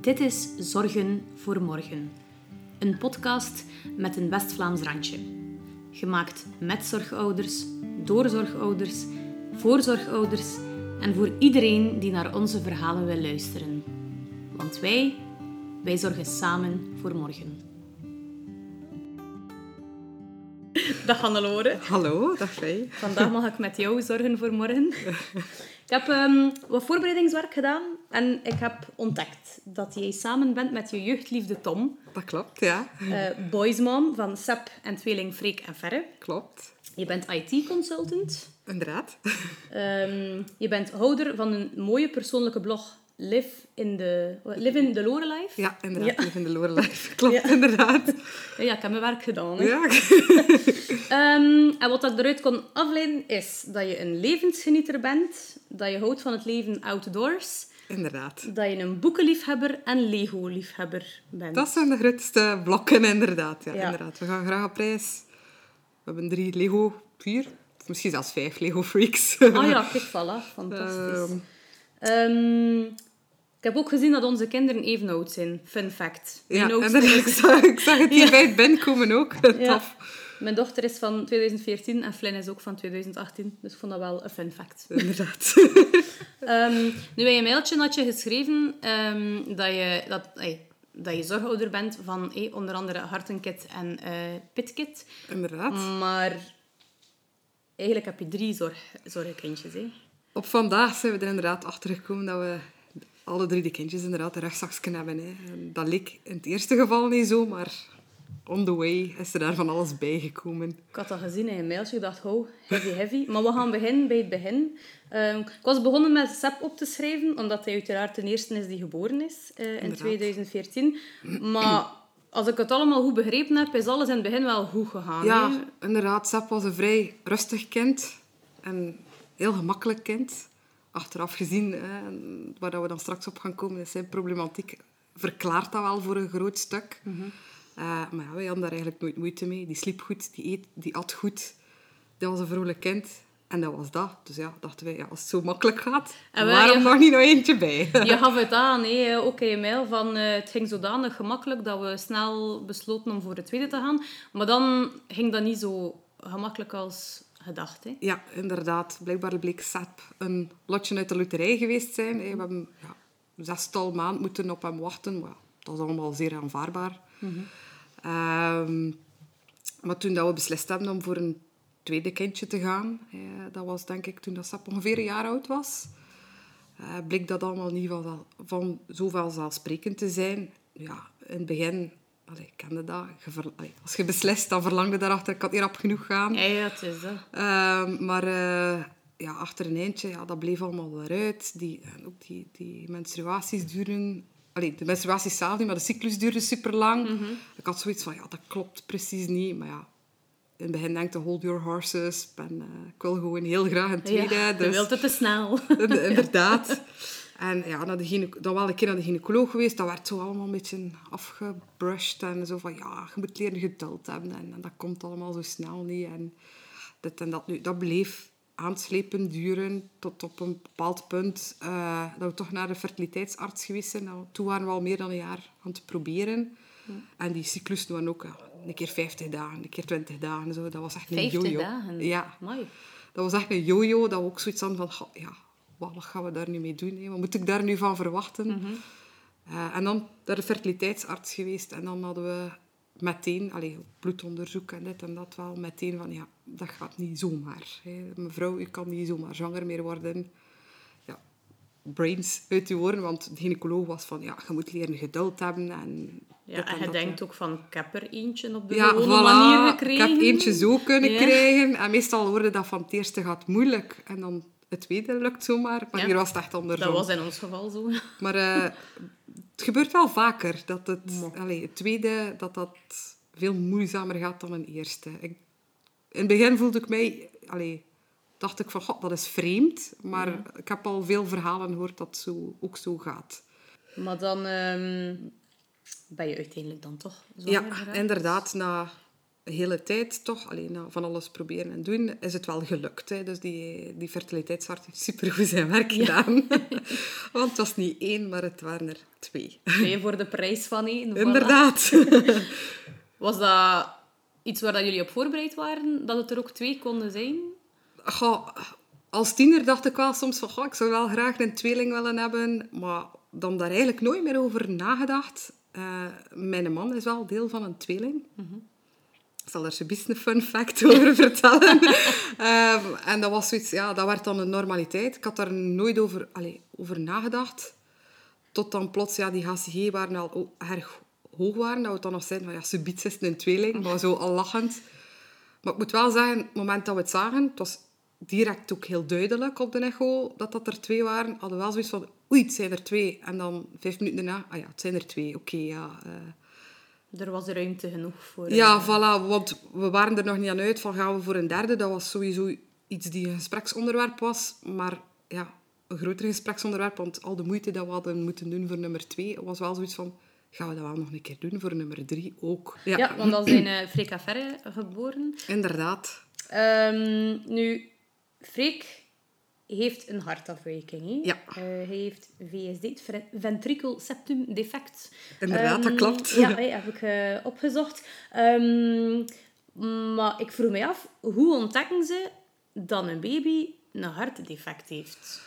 Dit is Zorgen voor Morgen. Een podcast met een West-Vlaams randje. Gemaakt met zorgouders, door zorgouders, voor zorgouders en voor iedereen die naar onze verhalen wil luisteren. Want wij, wij zorgen samen voor morgen. Dag Hannelore. Hallo, dag Faye. Vandaag mag ik met jou zorgen voor morgen. Ik heb ehm, wat voorbereidingswerk gedaan en ik heb ontdekt dat jij samen bent met je jeugdliefde Tom, Dat klopt, ja. eh boysmom van Sep en tweeling Freek en Verre. Klopt. Je bent IT-consultant. Inderdaad. Ehm, je bent houder van een mooie persoonlijke blog Live in the, Live in the Lorelife. Ja, inderdaad. Ja. Live in de Lorelijf. Klopt, Ja. inderdaad. Ja, ik heb mijn werk gedaan. Hè. Ja. Ehm, en wat ik eruit kon afleiden is dat je een levensgenieter bent, dat je houdt van het leven outdoors, Inderdaad. dat je een boekenliefhebber en Lego-liefhebber bent. Dat zijn de grootste blokken, inderdaad. Ja, inderdaad. We gaan graag op reis. We hebben drie Lego, vier, misschien zelfs vijf Lego freaks. Ah ja, kijk, voilà. Fantastisch. Ehm. Ehm, ik heb ook gezien dat onze kinderen even oud zijn. Fun fact. ja, Mijn inderdaad. Ik zag, ik zag het hier bij het binnenkomen ook. Ja. Tof. Mijn dochter is van 2014 en Flynn is ook van 2018. Dus ik vond dat wel een fun fact. Inderdaad. Ehm, nu, in je mailtje had je geschreven ehm, dat, je, dat, ey, dat je zorghouder bent van ey, onder andere Hartenkit en eh Pitkit. inderdaad. Maar eigenlijk heb je drie zorg, zorgenkindjes. Hè? Op vandaag zijn we er inderdaad achter gekomen dat we alle drie de kindjes inderdaad een rugzakje hebben. Hè. En dat leek in het eerste geval niet zo, maar on the way is er daar van alles bijgekomen. Ik had dat gezien in je mailtje. Ik dacht, oh, heavy, heavy. Maar we gaan beginnen bij het begin. Ehm, ik was begonnen met Sep op te schrijven, omdat hij uiteraard de eerste is die geboren is eh, in Inderdaad. 2014. Maar als ik het allemaal goed begrepen heb, is alles in het begin wel goed gegaan. Ja, inderdaad. Sep was een vrij rustig kind. En heel gemakkelijk kind. Achteraf gezien, hè, waar dat we dan straks op gaan komen, is zijn problematiek verklaart dat wel voor een groot stuk. Eh, maar ja, wij hadden daar eigenlijk nooit moeite mee. Die sliep goed, die, eet, die at goed. Dat was een vrolijk kind. En dat was dat. Dus ja, dachten wij, ja, als het zo makkelijk gaat, En wij- waarom ja. nog niet nog eentje bij? Je gaf het aan, hè? ook in mail, van eh, het ging zodanig gemakkelijk dat we snel besloten om voor de tweede te gaan. Maar dan ging dat niet zo gemakkelijk als gedacht. Hè? Ja, inderdaad. Blijkbaar bleek SAP een lotje uit de loterij geweest zijn. hè. We hebben ja, zestal maand moeten op hem wachten. Maar ja, dat is allemaal zeer aanvaardbaar. Ehm, maar toen dat we beslist hebben om voor een tweede kindje te gaan, dat was denk ik toen dat SAP ongeveer een jaar oud was, eh, bleek dat allemaal niet van, van zo vanzelfsprekend te zijn. Ja, in het begin, allee, ik kende dat. Allee, als je beslist, dan verlangde daarachter, ik had niet rap genoeg gaan. Ja, ja, het is dat. Ehm, maar eh, ja, achter een eindje, ja, dat bleef allemaal weer uit. Die, en ook die, die menstruaties duren... Allee, de menstruaties zelf niet, maar de cyclus duurde super lang. Ik had zoiets van, ja, dat klopt precies niet. Maar ja, in het begin denk je, hold your horses. Ik, ben, eh, ik wil gewoon heel graag een tweede. Ja, je dus, wilt het te snel. in- Inderdaad. En ja, naar de dan wel een keer naar de gynaecoloog geweest. Dat werd zo allemaal een beetje afgebrushed. En zo van, ja, je moet leren geduld hebben. En, en dat komt allemaal zo snel niet. En dit en dat. Nu, dat bleef aanslepen duren tot op een bepaald punt eh, dat we toch naar de fertiliteitsarts geweest zijn. Nou, toen waren we al meer dan een jaar aan het proberen. En die cyclussen waren ook ja, een keer 50 dagen, een keer 20 dagen. Zo. Dat was echt een 50 jojo. dagen. Ja, Mooi. dat was echt een jojo. Dat we ook zoiets hadden van, "Goh, ja, wat, gaan we daar nu mee doen? Hè? Wat moet ik daar nu van verwachten? Eh, en dan naar de fertiliteitsarts geweest. En dan hadden we meteen, allee, bloedonderzoek en dit en dat wel, meteen van, ja, dat gaat niet zomaar. Hè. Mevrouw, u kan niet zomaar zwanger meer worden. Ja, brains uit uw oren, want de gynaecoloog was van, ja, je moet leren geduld hebben. En Ja, en je denkt ook van, ik heb er eentje op de Ja, voilà. manier Ik gekregen. heb eentje zo kunnen Ja. krijgen. En meestal hoorde dat van het eerste gaat moeilijk. En dan het tweede lukt zomaar. Maar Ja. hier was het echt andersom. Dat was in ons geval zo. Maar eh, het gebeurt wel vaker. Dat het, allee, het tweede, dat dat veel moeizamer gaat dan een eerste. Ik, in het begin voelde ik mij... Allee, dacht ik van, god, dat is vreemd. Maar ik heb al veel verhalen gehoord dat het zo, ook zo gaat. Maar dan ehm, ben je uiteindelijk dan toch Ja, zwanger geraakt? inderdaad. Na de hele tijd toch, alleen van alles proberen en doen, is het wel gelukt. Hè. Dus die, die fertiliteitsarts heeft supergoed zijn werk gedaan. Want het was niet één, maar het waren er twee. Twee voor de prijs van één. voilà. Inderdaad. Was dat iets waar dat jullie op voorbereid waren? Dat het er ook twee konden zijn? Goh, als tiener dacht ik wel soms van, goh, ik zou wel graag een tweeling willen hebben. Maar dan daar eigenlijk nooit meer over nagedacht. Eh, mijn man is wel deel van een tweeling. Ik zal daar zo'n een fun fact over vertellen. Ehm, en dat was zoiets, ja, dat werd dan een normaliteit. Ik had daar nooit over, allez, over nagedacht. Tot dan plots, ja, die HCG waren al erg hoog waren. Dat we dan nog zeiden van, ja, subiet is een tweeling. Maar zo al lachend. Maar ik moet wel zeggen, het moment dat we het zagen, het was direct ook heel duidelijk op de echo dat dat er twee waren. Hadden we wel zoiets van, oei, het zijn er twee. En dan vijf minuten daarna, ah ja, het zijn er twee. Oké, ja. eh. Er was ruimte genoeg voor... Ja, eh, voilà. Want we waren er nog niet aan uit van gaan we voor een derde. Dat was sowieso iets die een gespreksonderwerp was. Maar ja, een groter gespreksonderwerp. Want al de moeite dat we hadden moeten doen voor nummer twee, was wel zoiets van... Gaan we dat wel nog een keer doen voor nummer drie ook? ja. want dan zijn uh, Freek en Ferre geboren. Inderdaad. Ehm, nu, Freek heeft een hartafwijking. Hè? Ja. Eh, hij heeft VSD, het septum defect. Inderdaad, dat Ehm, klopt. Ja, dat heb ik eh, opgezocht. Ehm, maar ik vroeg mij af, hoe ontdekken ze dat een baby een hartdefect heeft?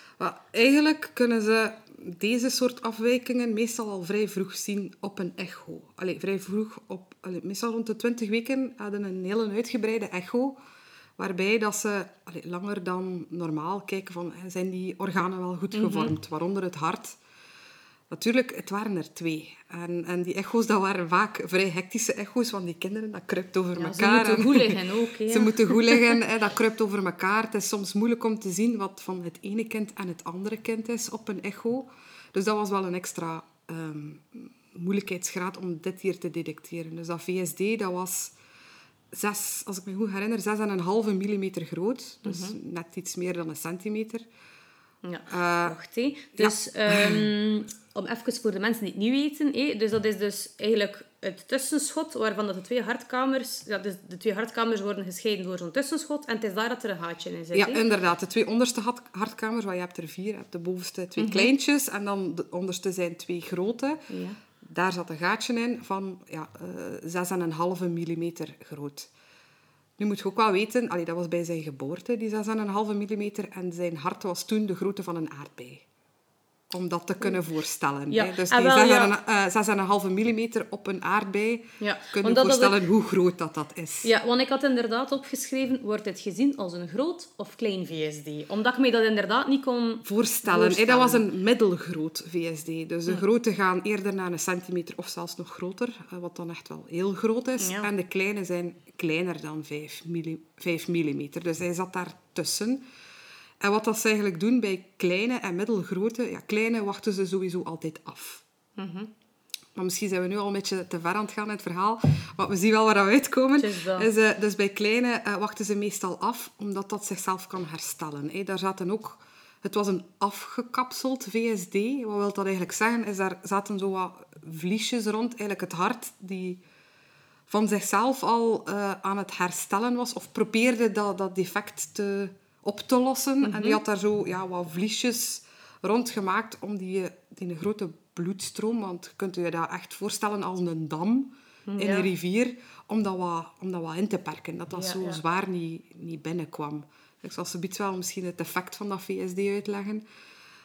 Eigenlijk kunnen ze deze soort afwijkingen meestal al vrij vroeg zien op een echo. Allee, vrij vroeg, op, allee, meestal rond de 20 weken, hadden een hele uitgebreide echo. Waarbij dat ze allee, langer dan normaal kijken van, zijn die organen wel goed gevormd, waaronder het hart. Natuurlijk, het waren er twee. En, en die echo's, dat waren vaak vrij hectische echo's, want die kinderen, dat kruipt over Ja, ze elkaar. moeten en- goed liggen ook. Ze moeten goed liggen, hè, dat kruipt over elkaar. Het is soms moeilijk om te zien wat van het ene kind en het andere kind is op een echo. Dus dat was wel een extra ehm, moeilijkheidsgraad om dit hier te detecteren. Dus dat VSD, dat was, zes, als ik me goed herinner, 6,5 millimeter groot. Dus net iets meer dan een centimeter. Ja, Eh, wacht. Hè. Dus ehm, om even voor de mensen die het niet weten. Hè, dus dat is dus eigenlijk het tussenschot waarvan dat de twee hartkamers... Ja, dus de twee hartkamers worden gescheiden door zo'n tussenschot. En het is daar dat er een gaatje in zit. Ja, inderdaad. De twee onderste hart- hartkamers, waar je hebt er vier. Je hebt de bovenste twee kleintjes en dan de onderste zijn twee grote. Ja. Daar zat een gaatje in van ja, eh 6,5 mm groot. Nu moet je ook wel weten, dat was bij zijn geboorte, die 6,5 mm. En zijn hart was toen de grootte van een aardbei. Om dat te kunnen voorstellen. Ja, Hè. Dus die wel, 6,5 ja. 6,5 mm op een aardbei, Ja, kun je voorstellen hoe groot dat, dat is. Ja, want ik had inderdaad opgeschreven, wordt het gezien als een groot of klein VSD? Omdat ik me dat inderdaad niet kon... voorstellen. Hè, Dat was een middelgroot VSD. Dus de grote gaan eerder naar een centimeter of zelfs nog groter, eh, wat dan echt wel heel groot is. Ja. En de kleine zijn kleiner dan 5 mm. Dus hij zat daar tussen. En wat dat ze eigenlijk doen bij kleine en middelgrote... Ja, kleine wachten ze sowieso altijd af. Maar misschien zijn we nu al een beetje te ver aan het gaan in het verhaal. Maar we zien wel waar we uitkomen. Eh, dus bij kleine eh, wachten ze meestal af, omdat dat zichzelf kan herstellen. Daar zaten ook... Het was een afgekapseld VSD. Wat wil dat eigenlijk zeggen? Is daar zaten zo wat vliesjes rond. Eigenlijk het hart die van zichzelf al eh, aan het herstellen was. Of probeerde dat, dat defect te, op te lossen. En die had daar zo ja, wat vliesjes rond gemaakt om die, die grote bloedstroom... Want je kunt je dat echt voorstellen als een dam in Ja. een rivier. Om dat wat, om dat wat in te perken. Dat dat Ja, zo ja. zwaar niet, niet binnenkwam. Ik zal zoiets wel misschien het effect van dat VSD uitleggen.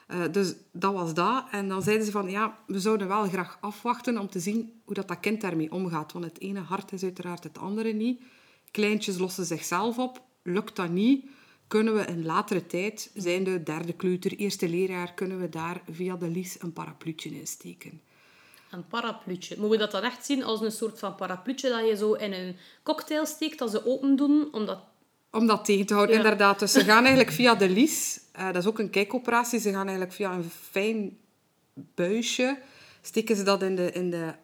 Eh, dus dat was dat. En dan zeiden ze van, ja, we zouden wel graag afwachten om te zien hoe dat, dat kind daarmee omgaat. Want het ene hart is uiteraard het andere niet. Kleintjes lossen zichzelf op. Lukt dat niet, kunnen we in latere tijd, zijn de derde kleuter, eerste leerjaar, kunnen we daar via de lies een parapluutje insteken. Een parapluutje. Moeten we dat dan echt zien als een soort van parapluutje dat je zo in een cocktail steekt, dat ze open doen, omdat... Om dat tegen te houden, Ja. inderdaad. Dus ze gaan eigenlijk via de lies, eh, dat is ook een kijkoperatie, ze gaan eigenlijk via een fijn buisje, steken ze dat in de, in de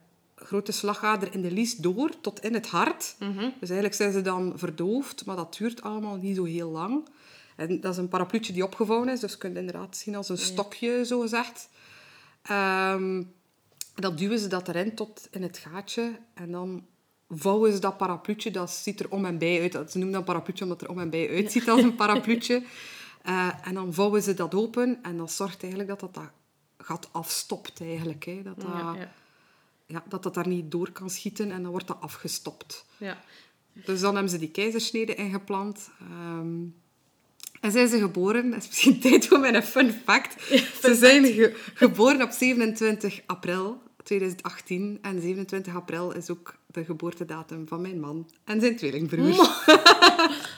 grote slagader in de lies door tot in het hart. Dus eigenlijk zijn ze dan verdoofd, maar dat duurt allemaal niet zo heel lang. En dat is een parapluutje die opgevouwen is, dus je kunt het inderdaad zien als een stokje, zo gezegd. Ehm, dan duwen ze dat erin tot in het gaatje en dan vouwen ze dat parapluutje, dat ziet er om en bij uit. Ze noemen dat parapluutje omdat het er om en bij uitziet als een parapluutje. Uh, en dan vouwen ze dat open en dat zorgt eigenlijk dat dat, dat gat afstopt eigenlijk. Hè. Dat, dat, ja, ja. dat dat daar niet door kan schieten en dan wordt dat afgestopt. Ja. Dus dan hebben ze die keizersnede ingeplant. Um, en zijn ze geboren, dat is misschien tijd voor mijn fun fact. ze zijn ge geboren op 27 april 2018. En 27 april is ook de geboortedatum van mijn man en zijn tweelingbroer.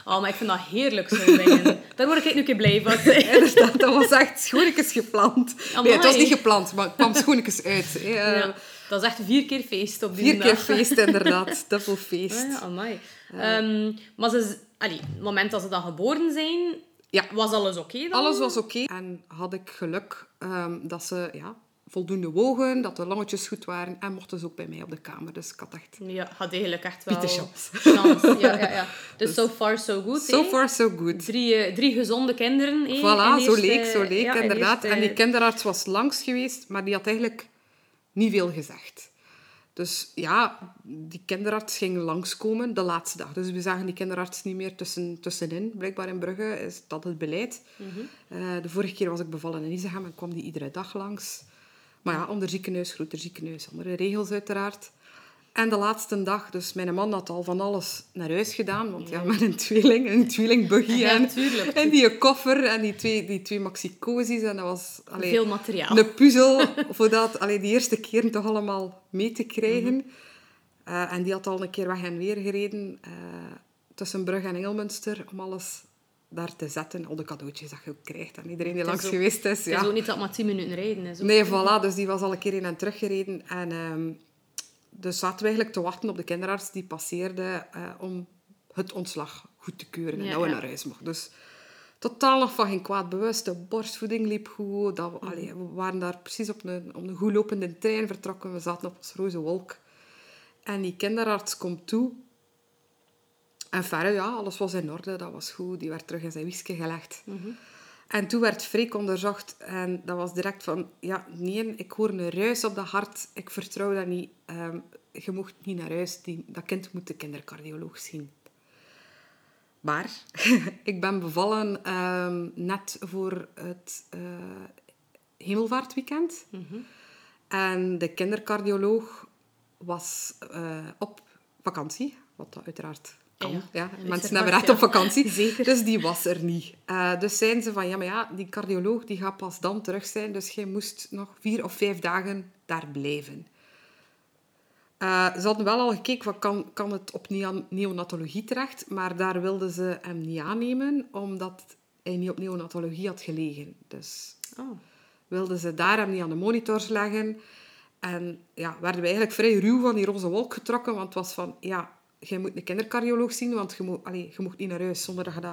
Oh, maar ik vind dat heerlijk, zo'n dingen. Daar word ik nu een keer blij van. Inderdaad, dat was echt schoonetjes gepland. Nee, het was niet gepland, maar het kwam schoonetjes uit. Ja, dat is echt vier keer feest op die Vier keer feest, inderdaad. Dubbel feest. Oh ja, amai. Um, maar ze, allee, het moment dat ze dan geboren zijn, ja. was alles oké dan? Alles was oké. En had ik geluk um, dat ze ja, voldoende wogen, dat de longetjes goed waren en mochten ze ook bij mij op de kamer. Dus ik had echt... Ja, had eigenlijk echt wel... Chance. chance. Ja, ja, ja. Dus, dus so far so good. So far so good. Drie, uh, drie gezonde kinderen. Hé, voilà, zo leek, zo leek, ja, inderdaad. En die kinderarts was langs geweest, maar die had eigenlijk niet veel gezegd. Dus ja, die kinderarts ging langskomen de laatste dag. Dus we zagen die kinderarts niet meer tussen, tussenin. Blijkbaar in Brugge is dat het beleid. Mm -hmm. de vorige keer was ik bevallen in Isegem en kwam die iedere dag langs. Maar ja, onder ziekenhuis, groter ziekenhuis, andere regels uiteraard. En de laatste dag, dus mijn man had al van alles naar huis gedaan. Want ja, met een tweeling, een tweelingbuggy ja, en, en die koffer en die twee, die twee maxicosies. En dat was allee, Veel materiaal. een puzzel voor dat allee, die eerste keer toch allemaal mee te krijgen. Mm en die had al een keer weg en weer gereden uh, tussen Brugge en Engelmunster om alles daar te zetten. Al de cadeautjes dat je ook krijgt. En iedereen die langs geweest is. Ja. Het is ook niet dat maar 10 minuten rijden is. Nee, voilà. Dus die was al een keer in en terug gereden. En um, dus zaten we eigenlijk te wachten op de kinderarts die passeerde uh, om het ontslag goed te keuren. En ja, dat we naar huis mochten. Dus totaal nog van geen kwaad bewust. De borstvoeding liep goed. Dat we, allee, we waren daar precies op een, op een goed lopende trein vertrokken. We zaten op een roze wolk. En die kinderarts komt toe en verder, ja, alles was in orde, dat was goed. Die werd terug in zijn wiske gelegd. Mhm. En toen werd Freek onderzocht en dat was direct van... Ja, nee, ik hoor een ruis op dat hart. Ik vertrouw dat niet. Um, je mocht niet naar huis. Die, dat kind moet de kindercardioloog zien. Maar ik ben bevallen um, net voor het uh, hemelvaartweekend. Mhm. En de kindercardioloog was uh, op vakantie, wat dat uiteraard ja, ja. mensen hebben recht op vakantie. Zeker. Dus die was er niet. Uh, dus zeiden ze van, ja, maar ja, die cardioloog die gaat pas dan terug zijn. Dus jij moest nog vier of vijf dagen daar blijven. Uh, ze hadden wel al gekeken, van, kan, kan het op neonatologie terecht? Maar daar wilden ze hem niet aannemen, omdat hij niet op neonatologie had gelegen. Dus oh. wilden ze daar hem niet aan de monitors leggen. En ja, werden we eigenlijk vrij ruw van die roze wolk getrokken. Want het was van, ja, je moet een kindercardioloog zien, want je moet, allee, je moet niet naar huis zonder dat je dat...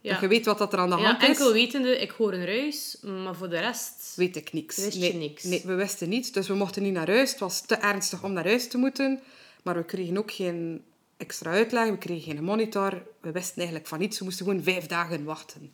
Ja. Dat je weet wat dat er aan de hand is. enkel wetende, ik hoor een ruis, maar voor de rest... Weet ik niks. Wist nee, je niks? Nee, we wisten niets. Dus we mochten niet naar huis. Het was te ernstig om naar huis te moeten. Maar we kregen ook geen extra uitleg. We kregen geen monitor. We wisten eigenlijk van niets. We moesten gewoon vijf dagen wachten.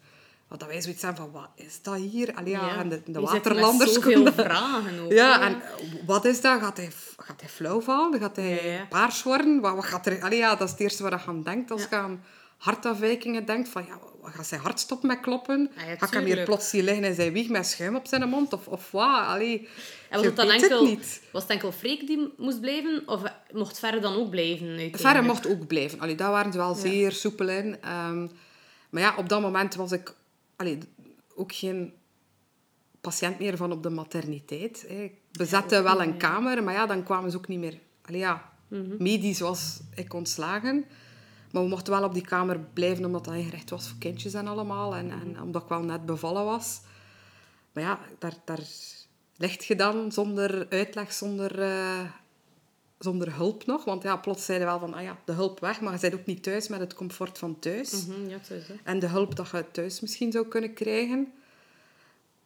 Want dat wij zoiets zijn van, wat is dat hier? Allee, ja, en de, de waterlanders... zoveel vragen ook. Ja, en wat is dat? Gaat hij, gaat hij flauw vallen? Gaat hij ja, paars worden? Wat, wat gaat er... Allee, ja, dat is het eerste wat je aan denkt als je aan hartafwijkingen denkt. Van, ja, gaat zijn hart stoppen met kloppen? Ja, gaat hem hier plots zien liggen in zijn wieg met schuim op zijn mond? Of, of wat? Allee, en was, het dan enkel, het was het enkel Freek die moest blijven? Of mocht Verre dan ook blijven? Verre mocht ook blijven. Allee, daar waren ze wel zeer soepel in. Um, maar ja, op dat moment was ik allee, ook geen patiënt meer van op de materniteit. Hè. We zetten wel een kamer, maar ja, dan kwamen ze ook niet meer... Allee, ja, mhm. medisch was ik ontslagen. Maar we mochten wel op die kamer blijven, omdat dat ingericht was voor kindjes en allemaal. En, en omdat ik wel net bevallen was. Maar ja, daar, daar ligt je dan zonder uitleg, zonder, uh, zonder hulp nog. Want ja, plots zeiden wel van, ah ja, de hulp weg, maar je bent ook niet thuis met het comfort van thuis. Mm ja, thuis en de hulp dat je thuis misschien zou kunnen krijgen.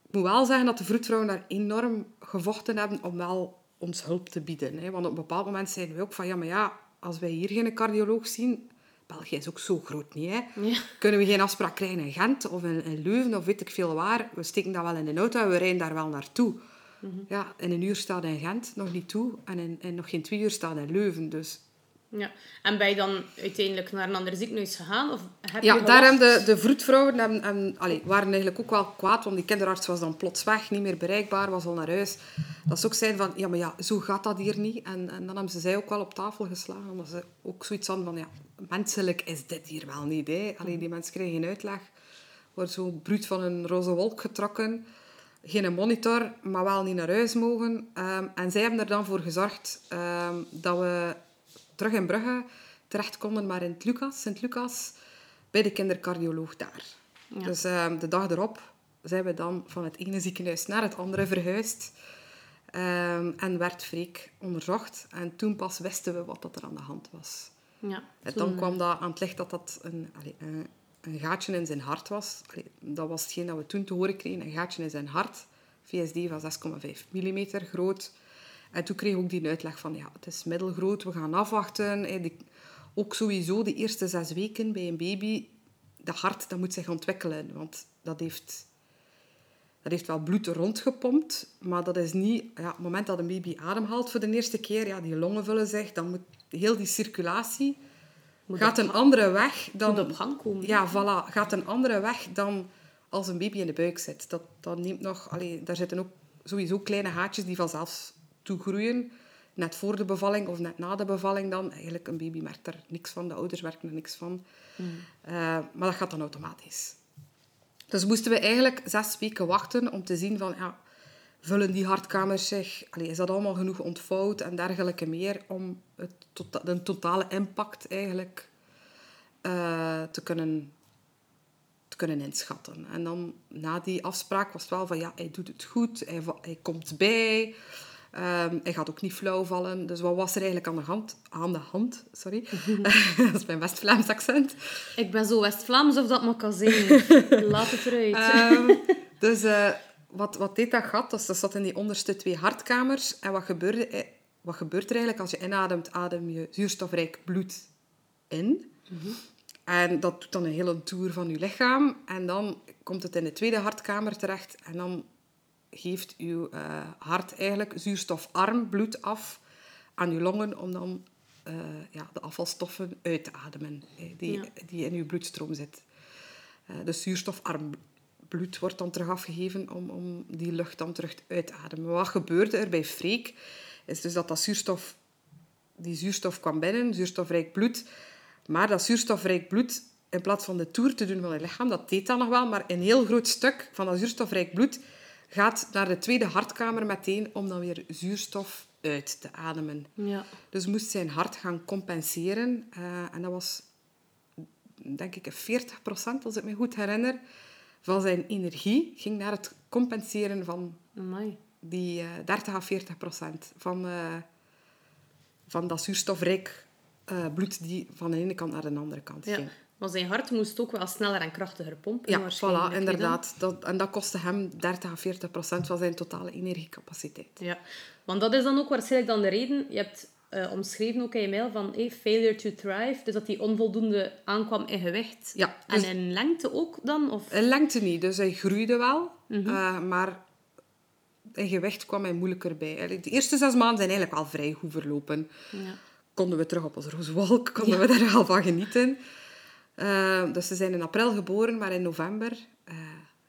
Ik moet wel zeggen dat de vroedvrouwen daar enorm gevochten hebben om wel ons hulp te bieden. Hè. Want op een bepaald moment zeiden we ook van, ja, maar ja, als wij hier geen cardioloog zien... België is ook zo groot niet, hè. Kunnen we geen afspraak krijgen in Gent of in, in Leuven of weet ik veel waar. We steken dat wel in de auto en we rijden daar wel naartoe. Ja, in een uur staat in Gent nog niet toe en in, in nog geen twee uur staat in Leuven. Dus Ja. En ben je dan uiteindelijk naar een ander ziekenhuis gegaan? Of heb Ja, je daar hebben de, de vroedvrouwen hebben- allee, waren eigenlijk ook wel kwaad, want die kinderarts was dan plots weg, niet meer bereikbaar, was al naar huis. Dat ze ook zeiden van, ja, maar ja, zo gaat dat hier niet. En, en dan hebben ze zij ook wel op tafel geslagen, omdat ze ook zoiets hadden van, ja, menselijk is dit hier wel niet. Hè. Allee, die mensen krijgen geen uitleg, worden zo bruut van een roze wolk getrokken. Geen monitor, maar wel niet naar huis mogen. Ehm, en zij hebben er dan voor gezorgd ehm, dat we terug in Brugge terecht konden, maar in het Lucas, Sint-Lucas, bij de kindercardioloog daar. Ja. Dus ehm, de dag erop zijn we dan van het ene ziekenhuis naar het andere verhuisd. En werd Freek onderzocht. En toen pas wisten we wat dat er aan de hand was. Ja. En Toen, dan eh, kwam dat aan het licht dat dat een, een, een gaatje in zijn hart was. Dat was hetgeen dat we toen te horen kregen. Een gaatje in zijn hart. VSD van 6,5 mm groot. En toen kreeg ik ook die uitleg van, ja, het is middelgroot, we gaan afwachten. Ook sowieso de eerste zes weken bij een baby, dat hart dat moet zich ontwikkelen. Want dat heeft, dat heeft wel bloed rondgepompt, maar dat is niet... Ja, het moment dat een baby ademhaalt voor de eerste keer, ja, die longen vullen zich, dan moet heel die circulatie Moet gaat een andere weg dan... moet op gang komen. Ja, voilà. Gaat een andere weg dan als een baby in de buik zit. Dat, dat neemt nog... Allee, daar zitten ook sowieso kleine haatjes die vanzelf toegroeien. Net voor de bevalling of net na de bevalling dan. Eigenlijk, een baby merkt er niks van. De ouders merken er niks van. Eh, maar dat gaat dan automatisch. Dus moesten we eigenlijk zes weken wachten om te zien van... Ja, vullen die hartkamers zich... Allee, is dat allemaal genoeg ontvouwd en dergelijke meer om het tota- de totale impact eigenlijk eh, te, kunnen, te kunnen inschatten. En dan na die afspraak was het wel van ja, hij doet het goed, hij, hij komt bij, ehm, hij gaat ook niet flauw vallen. Dus wat was er eigenlijk aan de hand? Aan de hand, sorry. dat is mijn West-Vlaams accent. Ik ben zo West-Vlaams of dat maar kan zijn. Laat het eruit. Ehm, dus eh, wat, wat deed dat gat? Dus dat zat in die onderste twee hartkamers. En wat gebeurde, eh, wat gebeurt er eigenlijk als je inademt? Adem je zuurstofrijk bloed in. En dat doet dan een hele tour van je lichaam. En dan komt het in de tweede hartkamer terecht. En dan geeft uw eh, hart eigenlijk zuurstofarm bloed af aan uw longen om dan eh, ja, de afvalstoffen uit te ademen die, Ja. die in uw bloedstroom zit. Eh, dus zuurstofarm bloed wordt dan terug afgegeven om, om die lucht dan terug uit te ademen. Wat gebeurde er bij Freek? Is dus dat, dat zuurstof, die zuurstof kwam binnen, zuurstofrijk bloed. Maar dat zuurstofrijk bloed, in plaats van de toer te doen van het lichaam, dat deed dan nog wel, maar een heel groot stuk van dat zuurstofrijk bloed gaat naar de tweede hartkamer meteen om dan weer zuurstof uit te ademen. ja. Dus moest zijn hart gaan compenseren. eh, en dat was, denk ik, 40%, als ik me goed herinner, van zijn energie ging naar het compenseren van Amai. die eh 30 à 40% van, eh, van dat zuurstofrijk eh, bloed die van de ene kant naar de andere kant Ja. ging. Maar zijn hart moest ook wel sneller en krachtiger pompen. Ja, voilà, inderdaad. Dat, en dat kostte hem 30 à 40% van zijn totale energiecapaciteit. Ja, want dat is dan ook waarschijnlijk dan de reden. Je hebt eh, omschreven ook in je mail van hey, failure to thrive. Dus dat hij onvoldoende aankwam in gewicht. Ja, En dus- in lengte ook dan? Of... In lengte niet, dus hij groeide wel, Mhm. eh, maar in gewicht kwam hij moeilijker bij. De eerste zes maanden zijn eigenlijk wel vrij goed verlopen. Ja. Konden we terug op onze roze wolk, konden we daar wel van genieten. Eh, dus ze zijn in april geboren, maar in november,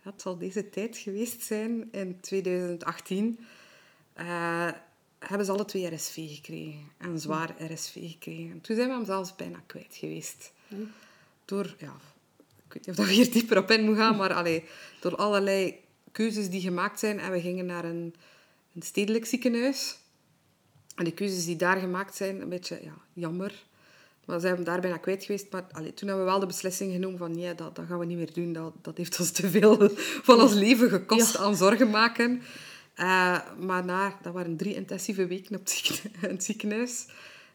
het zal deze tijd geweest zijn, in 2018, eh, hebben ze alle twee RSV gekregen. En zwaar RSV gekregen. En toen zijn we hem zelfs bijna kwijt geweest. Door, ja, ik weet niet of we hier dieper op in moeten gaan, maar allee, door allerlei keuzes die gemaakt zijn. En we gingen naar een, een stedelijk ziekenhuis. En die keuzes die daar gemaakt zijn, een beetje ja, jammer. Maar ze hebben daar bijna kwijt geweest. Maar allee, toen hebben we wel de beslissing genomen van... Nee, dat, dat gaan we niet meer doen. Dat, dat heeft ons te veel van ons leven gekost aan zorgen maken. Eh, maar na, dat waren drie intensieve weken op het ziekenhuis.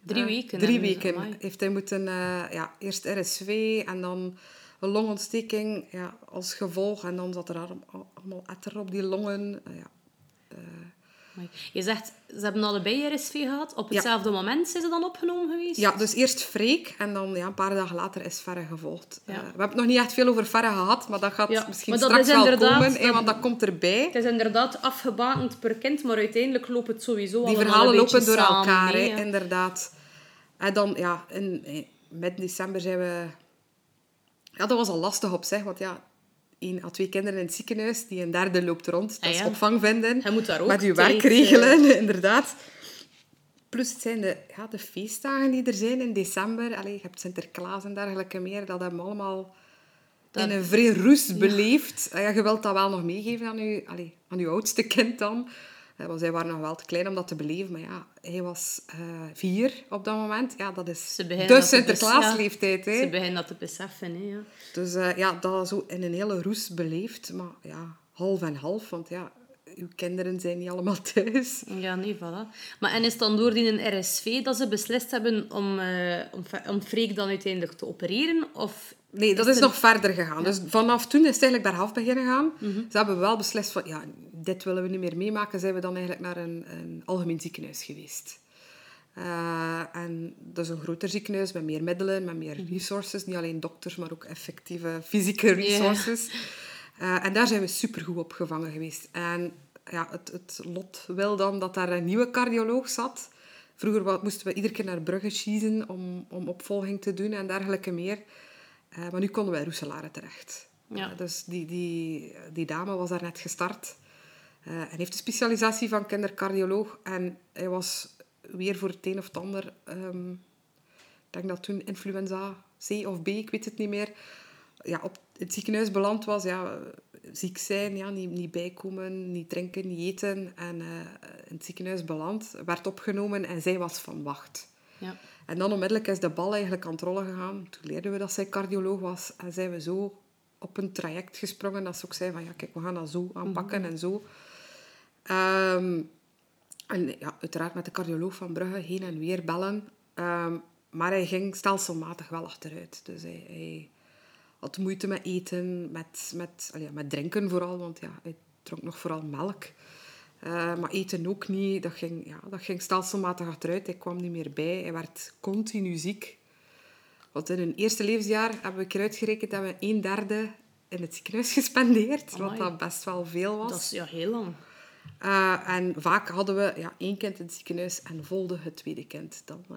Drie Eh, weken, Drie hè? weken Amai. heeft hij moeten... eh, ja, eerst RSV en dan een longontsteking ja, als gevolg. En dan zat er allemaal- etter op die longen. Ja. Amai. Je zegt, ze hebben allebei RSV gehad. Op hetzelfde moment zijn ze dan opgenomen geweest? Ja, dus eerst Freek en dan ja, een paar dagen later is Ferre gevolgd. Ja. Eh, we hebben het nog niet echt veel over Ferre gehad, maar dat gaat Ja, misschien maar dat straks is wel inderdaad- komen, want dat komt erbij. Het is inderdaad afgebakend per kind, maar uiteindelijk loopt het sowieso Die verhalen lopen door samen, elkaar, inderdaad. En dan, ja, in, in midden december zijn we... Ja, dat was al lastig op zich, want ja, één à twee kinderen in het ziekenhuis, die een derde loopt rond. Dat Ah, ja. opvang vinden. Je moet daar ook Met je werk regelen, inderdaad. Plus het zijn de, ja, de feestdagen die er zijn in december. Allee, je hebt Sinterklaas en dergelijke meer. Dat hebben we allemaal Dat- in een vrij rust beleefd. Ja, je wilt dat wel nog meegeven aan je, allee, aan je oudste kind dan. Eh, Want zij waren nog wel te klein om dat te beleven. Maar ja, hij was eh, vier op dat moment. Ja, dat is de Sinterklaasleeftijd. hè. Ze beginnen dat te beseffen. Hè, ja. Dus eh, ja, dat zo in een hele roes beleefd. Maar ja, half en half. Want ja, uw kinderen zijn niet allemaal thuis. Ja, nee, voilà. Maar en is het dan door die RSV dat ze beslist hebben om, om, om Freek dan uiteindelijk te opereren? Of Nee, dat is nog verder gegaan. Dus vanaf toen is het eigenlijk bergaf beginnen gaan. Mhm. Ze hebben wel beslist van, ja, dit willen we niet meer meemaken. Zijn we dan eigenlijk naar een, een algemeen ziekenhuis geweest. Eh, en dat is een groter ziekenhuis met meer middelen, met meer resources. Niet alleen dokters, maar ook effectieve fysieke resources. Eh, en daar zijn we supergoed opgevangen geweest. En ja, het, het lot wil dan dat daar een nieuwe cardioloog zat. Vroeger moesten we iedere keer naar Brugge schiezen om, om opvolging te doen en dergelijke meer. Eh, maar nu konden wij Roeselare terecht. Ja. Dus die, die, die dame was daar net gestart. Eh, en heeft de specialisatie van kindercardioloog. En hij was weer voor het een of het ander... ehm, ik denk dat toen influenza C of B, ik weet het niet meer... Ja, op het ziekenhuis beland was. Ja, ziek zijn, ja, niet, niet bijkomen, niet drinken, niet eten. En eh, in het ziekenhuis beland, werd opgenomen en zij was van wacht. ja. En dan onmiddellijk is de bal eigenlijk aan het rollen gegaan. Toen leerden we dat zij cardioloog was. En zijn we zo op een traject gesprongen dat ze ook zei van... Ja, kijk, we gaan dat zo aanpakken en zo. Ehm, en ja, uiteraard met de cardioloog van Brugge heen en weer bellen. Ehm, maar hij ging stelselmatig wel achteruit. Dus hij, hij had moeite met eten, met, met, allee, met drinken vooral. Want ja, hij dronk nog vooral melk. Eh, maar eten ook niet. Dat ging, ja, dat ging stelselmatig achteruit. Hij kwam niet meer bij. Hij werd continu ziek. Want in hun eerste levensjaar hebben we een keer uitgerekend dat we een derde in het ziekenhuis gespendeerd. Wat dat best wel veel was. Dat is ja, heel lang. Eh, en vaak hadden we ja, één kind in het ziekenhuis en volgde het tweede kind. Dan, eh,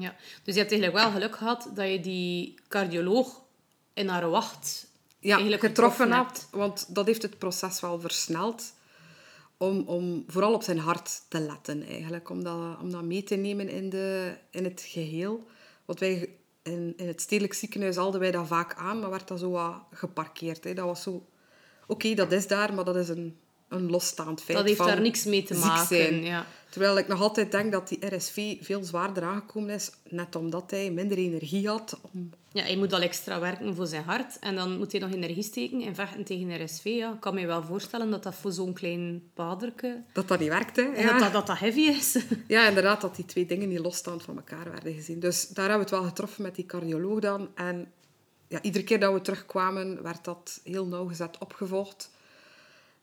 Ja. Dus je hebt eigenlijk wel geluk gehad dat je die cardioloog in haar wacht ja, eigenlijk getroffen getroffen had. Want dat heeft het proces wel versneld. Om, om vooral op zijn hart te letten, eigenlijk. Om dat, om dat mee te nemen in, de, in het geheel. Want wij in, in het stedelijk ziekenhuis haalden wij dat vaak aan, maar werd dat zo wat geparkeerd. Hè. Dat was zo... Oké, dat is daar, maar dat is een, een losstaand feit Dat heeft van daar niks mee te maken. Ja. Terwijl ik nog altijd denk dat die RSV veel zwaarder aangekomen is, net omdat hij minder energie had om ja, hij moet al extra werken voor zijn hart. En dan moet hij nog energie steken en vechten tegen RSV. Ja. Ik kan me wel voorstellen dat dat voor zo'n klein paderke... dat dat niet werkte. Ja. Ja. Dat, dat, dat dat heavy is. ja, inderdaad, dat die twee dingen niet losstaand van elkaar werden gezien. Dus daar hebben we het wel getroffen met die cardioloog dan. En ja, iedere keer dat we terugkwamen, werd dat heel nauwgezet opgevolgd.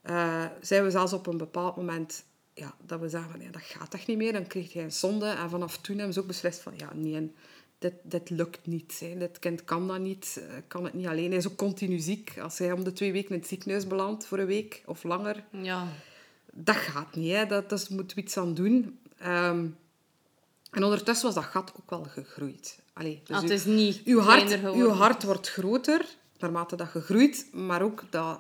Eh zijn we zelfs op een bepaald moment ja, dat we zagen van ja, dat gaat echt niet meer. Dan kreeg hij een zonde. En vanaf toen hebben ze ook beslist van ja, nee, dit, dit lukt niet. Hè. Dit kind kan dat niet, eh, kan het niet alleen. Hij is ook continu ziek. Als hij om de twee weken in het ziekenhuis belandt voor een week of langer, Ja. dat gaat niet. Hè. Dat, daar moeten we iets aan doen. Ehm, en ondertussen was dat gat ook wel gegroeid. Allee, dus Ah, het is niet uw hart, uw hart wordt groter naarmate dat je groeit, maar ook dat,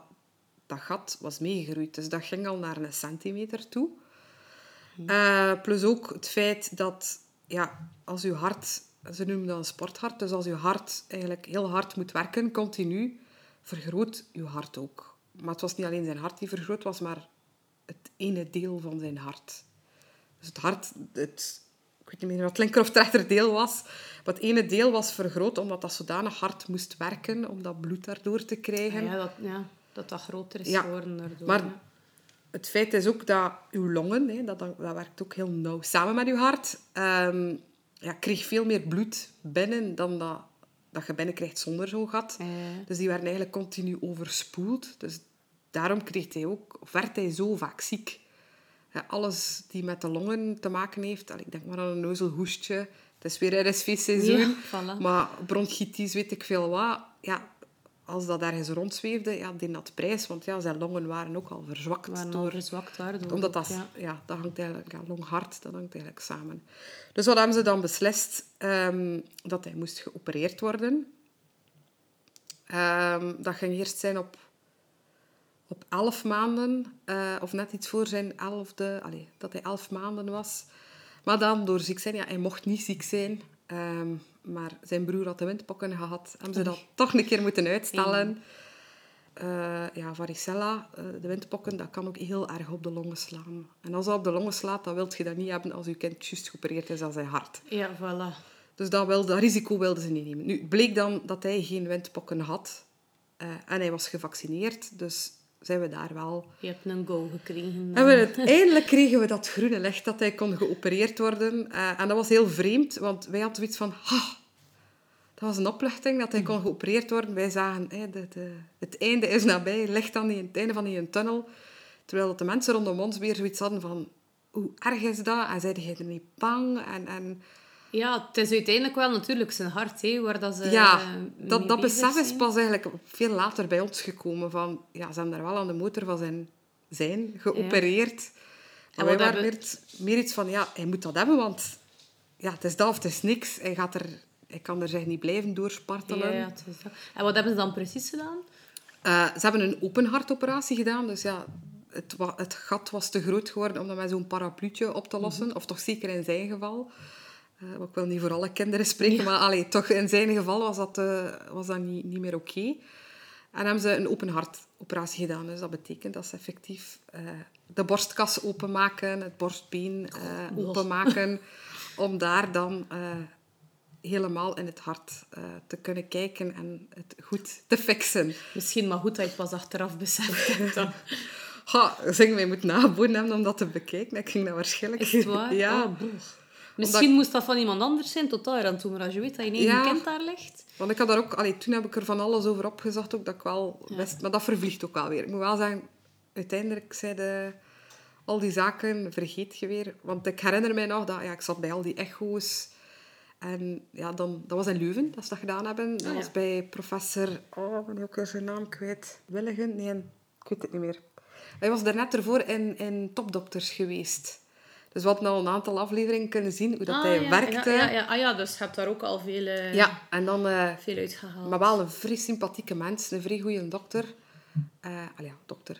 dat gat was meegegroeid. Dus dat ging al naar een centimeter toe. Eh, plus ook het feit dat ja, als uw hart, ze noemen dat een sporthart, dus als uw hart eigenlijk heel hard moet werken, continu, vergroot uw hart ook. Maar het was niet alleen zijn hart die vergroot was, maar het ene deel van zijn hart. Dus het hart, het, ik weet niet meer wat het linker of het rechterdeel was, maar het ene deel was vergroot omdat dat zodanig hard moest werken om dat bloed daardoor te krijgen. Ja, dat, ja, dat dat groter is Ja, geworden daardoor. maar het feit is ook dat uw longen, hè, dat, dat werkt ook heel nauw samen met uw hart, ehm, ja, kreeg veel meer bloed binnen dan dat, dat je binnenkrijgt zonder zo'n gat. Dus die werden eigenlijk continu overspoeld. Dus daarom kreeg hij ook, of werd hij zo vaak ziek. Ja, alles die met de longen te maken heeft, al, ik denk maar aan een neuzelhoestje, het is weer RSV-seizoen, Ja, voilà. maar bronchitis, weet ik veel wat. Ja, als dat ergens rondzweefde, ja, die had prijs. Want ja, zijn longen waren ook al verzwakt. Waren door, al verzwakt daardoor. omdat dat, ja. ja. dat hangt eigenlijk, ja, longhart, dat hangt eigenlijk samen. Dus wat hebben ze dan beslist? Ehm, dat hij moest geopereerd worden. Ehm, dat ging eerst zijn op, op elf maanden, eh, of net iets voor zijn elfde, allee, dat hij elf maanden was. Maar dan door ziek zijn, ja, hij mocht niet ziek zijn, ehm, maar zijn broer had de windpokken gehad. Hebben ze dat toch een keer moeten uitstellen. Eh, ja, varicella, eh, de windpokken, dat kan ook heel erg op de longen slaan. En als dat op de longen slaat, dan wil je dat niet hebben als je kind juist geopereerd is aan zijn hart. Ja, voilà. Dus dat, wil, dat risico wilden ze niet nemen. Nu, bleek dan dat hij geen windpokken had. eh, en hij was gevaccineerd, dus zijn we daar wel... Je hebt een go gekregen. En we het, eindelijk kregen we dat groene licht dat hij kon geopereerd worden. Eh, en dat was heel vreemd, want wij hadden zoiets van... "Ha, dat was een opluchting dat hij kon geopereerd worden. Wij zagen, hè, de, de, het einde is nabij, licht aan die, het einde van die tunnel. Terwijl dat de mensen rondom ons weer zoiets hadden van... Hoe erg is dat? En zeiden, jij er niet bang? En, en Ja, het is uiteindelijk wel natuurlijk zijn hart, hè, waar dat ze ja, dat, dat besef is pas eigenlijk veel later bij ons gekomen. Van, ja, ze hebben daar wel aan de motor van zijn zijn geopereerd. En En wij waren hebben- meer, meer iets van, ja, hij moet dat hebben, want ja, het is dat of het is niks. Hij, gaat er, hij kan er zich niet blijven doorspartelen. Ja, ja, het is dat. En wat hebben ze dan precies gedaan? Eh, ze hebben een open hartoperatie gedaan, dus ja, het, het gat was te groot geworden om dat met zo'n parapluutje op te lossen. Of toch zeker in zijn geval. Eh, ik wil niet voor alle kinderen spreken, maar allee, toch in zijn geval was dat, eh, was dat niet, niet meer oké. En hebben ze een open hartoperatie gedaan. Dus dat betekent dat ze effectief eh, de borstkas openmaken, het borstbeen openmaken, om daar dan helemaal in het hart te kunnen kijken en het goed te fixen. Misschien maar goed dat je het pas achteraf beseft hebt. dan. Ha, zeg, moeten nageboden hebben om dat te bekijken. Ik ging dat waarschijnlijk... Is het waar? Ja, Oh, Misschien moest dat van iemand anders zijn, tot daar aan toe. Maar als je weet dat je eigen Ja. kind daar ligt... want ik had daar ook... Allee, toen heb ik er van alles over opgezocht, ook dat ik wel. Maar dat vervliegt ook wel weer. Ik moet wel zeggen, uiteindelijk zeiden al die zaken vergeet je weer. Want ik herinner mij nog dat... Ja, ik zat bij al die echo's. En ja, dan, dat was in Leuven, dat ze dat gedaan hebben. Dat Ah, ja. was bij professor... Oh, ik ben ook weer zijn naam kwijt. Willigen? Nee, ik weet het niet meer. Hij was daarnet ervoor in, in Topdokters geweest. Dus we hadden al een aantal afleveringen kunnen zien hoe dat Ah, hij ja, werkte. Ja, ja, ja. Ah ja, dus je hebt daar ook al veel, eh, Ja, en dan... eh, veel uitgehaald. maar wel een vrij sympathieke mens, een vrij goede dokter. Allee, ja, dokter.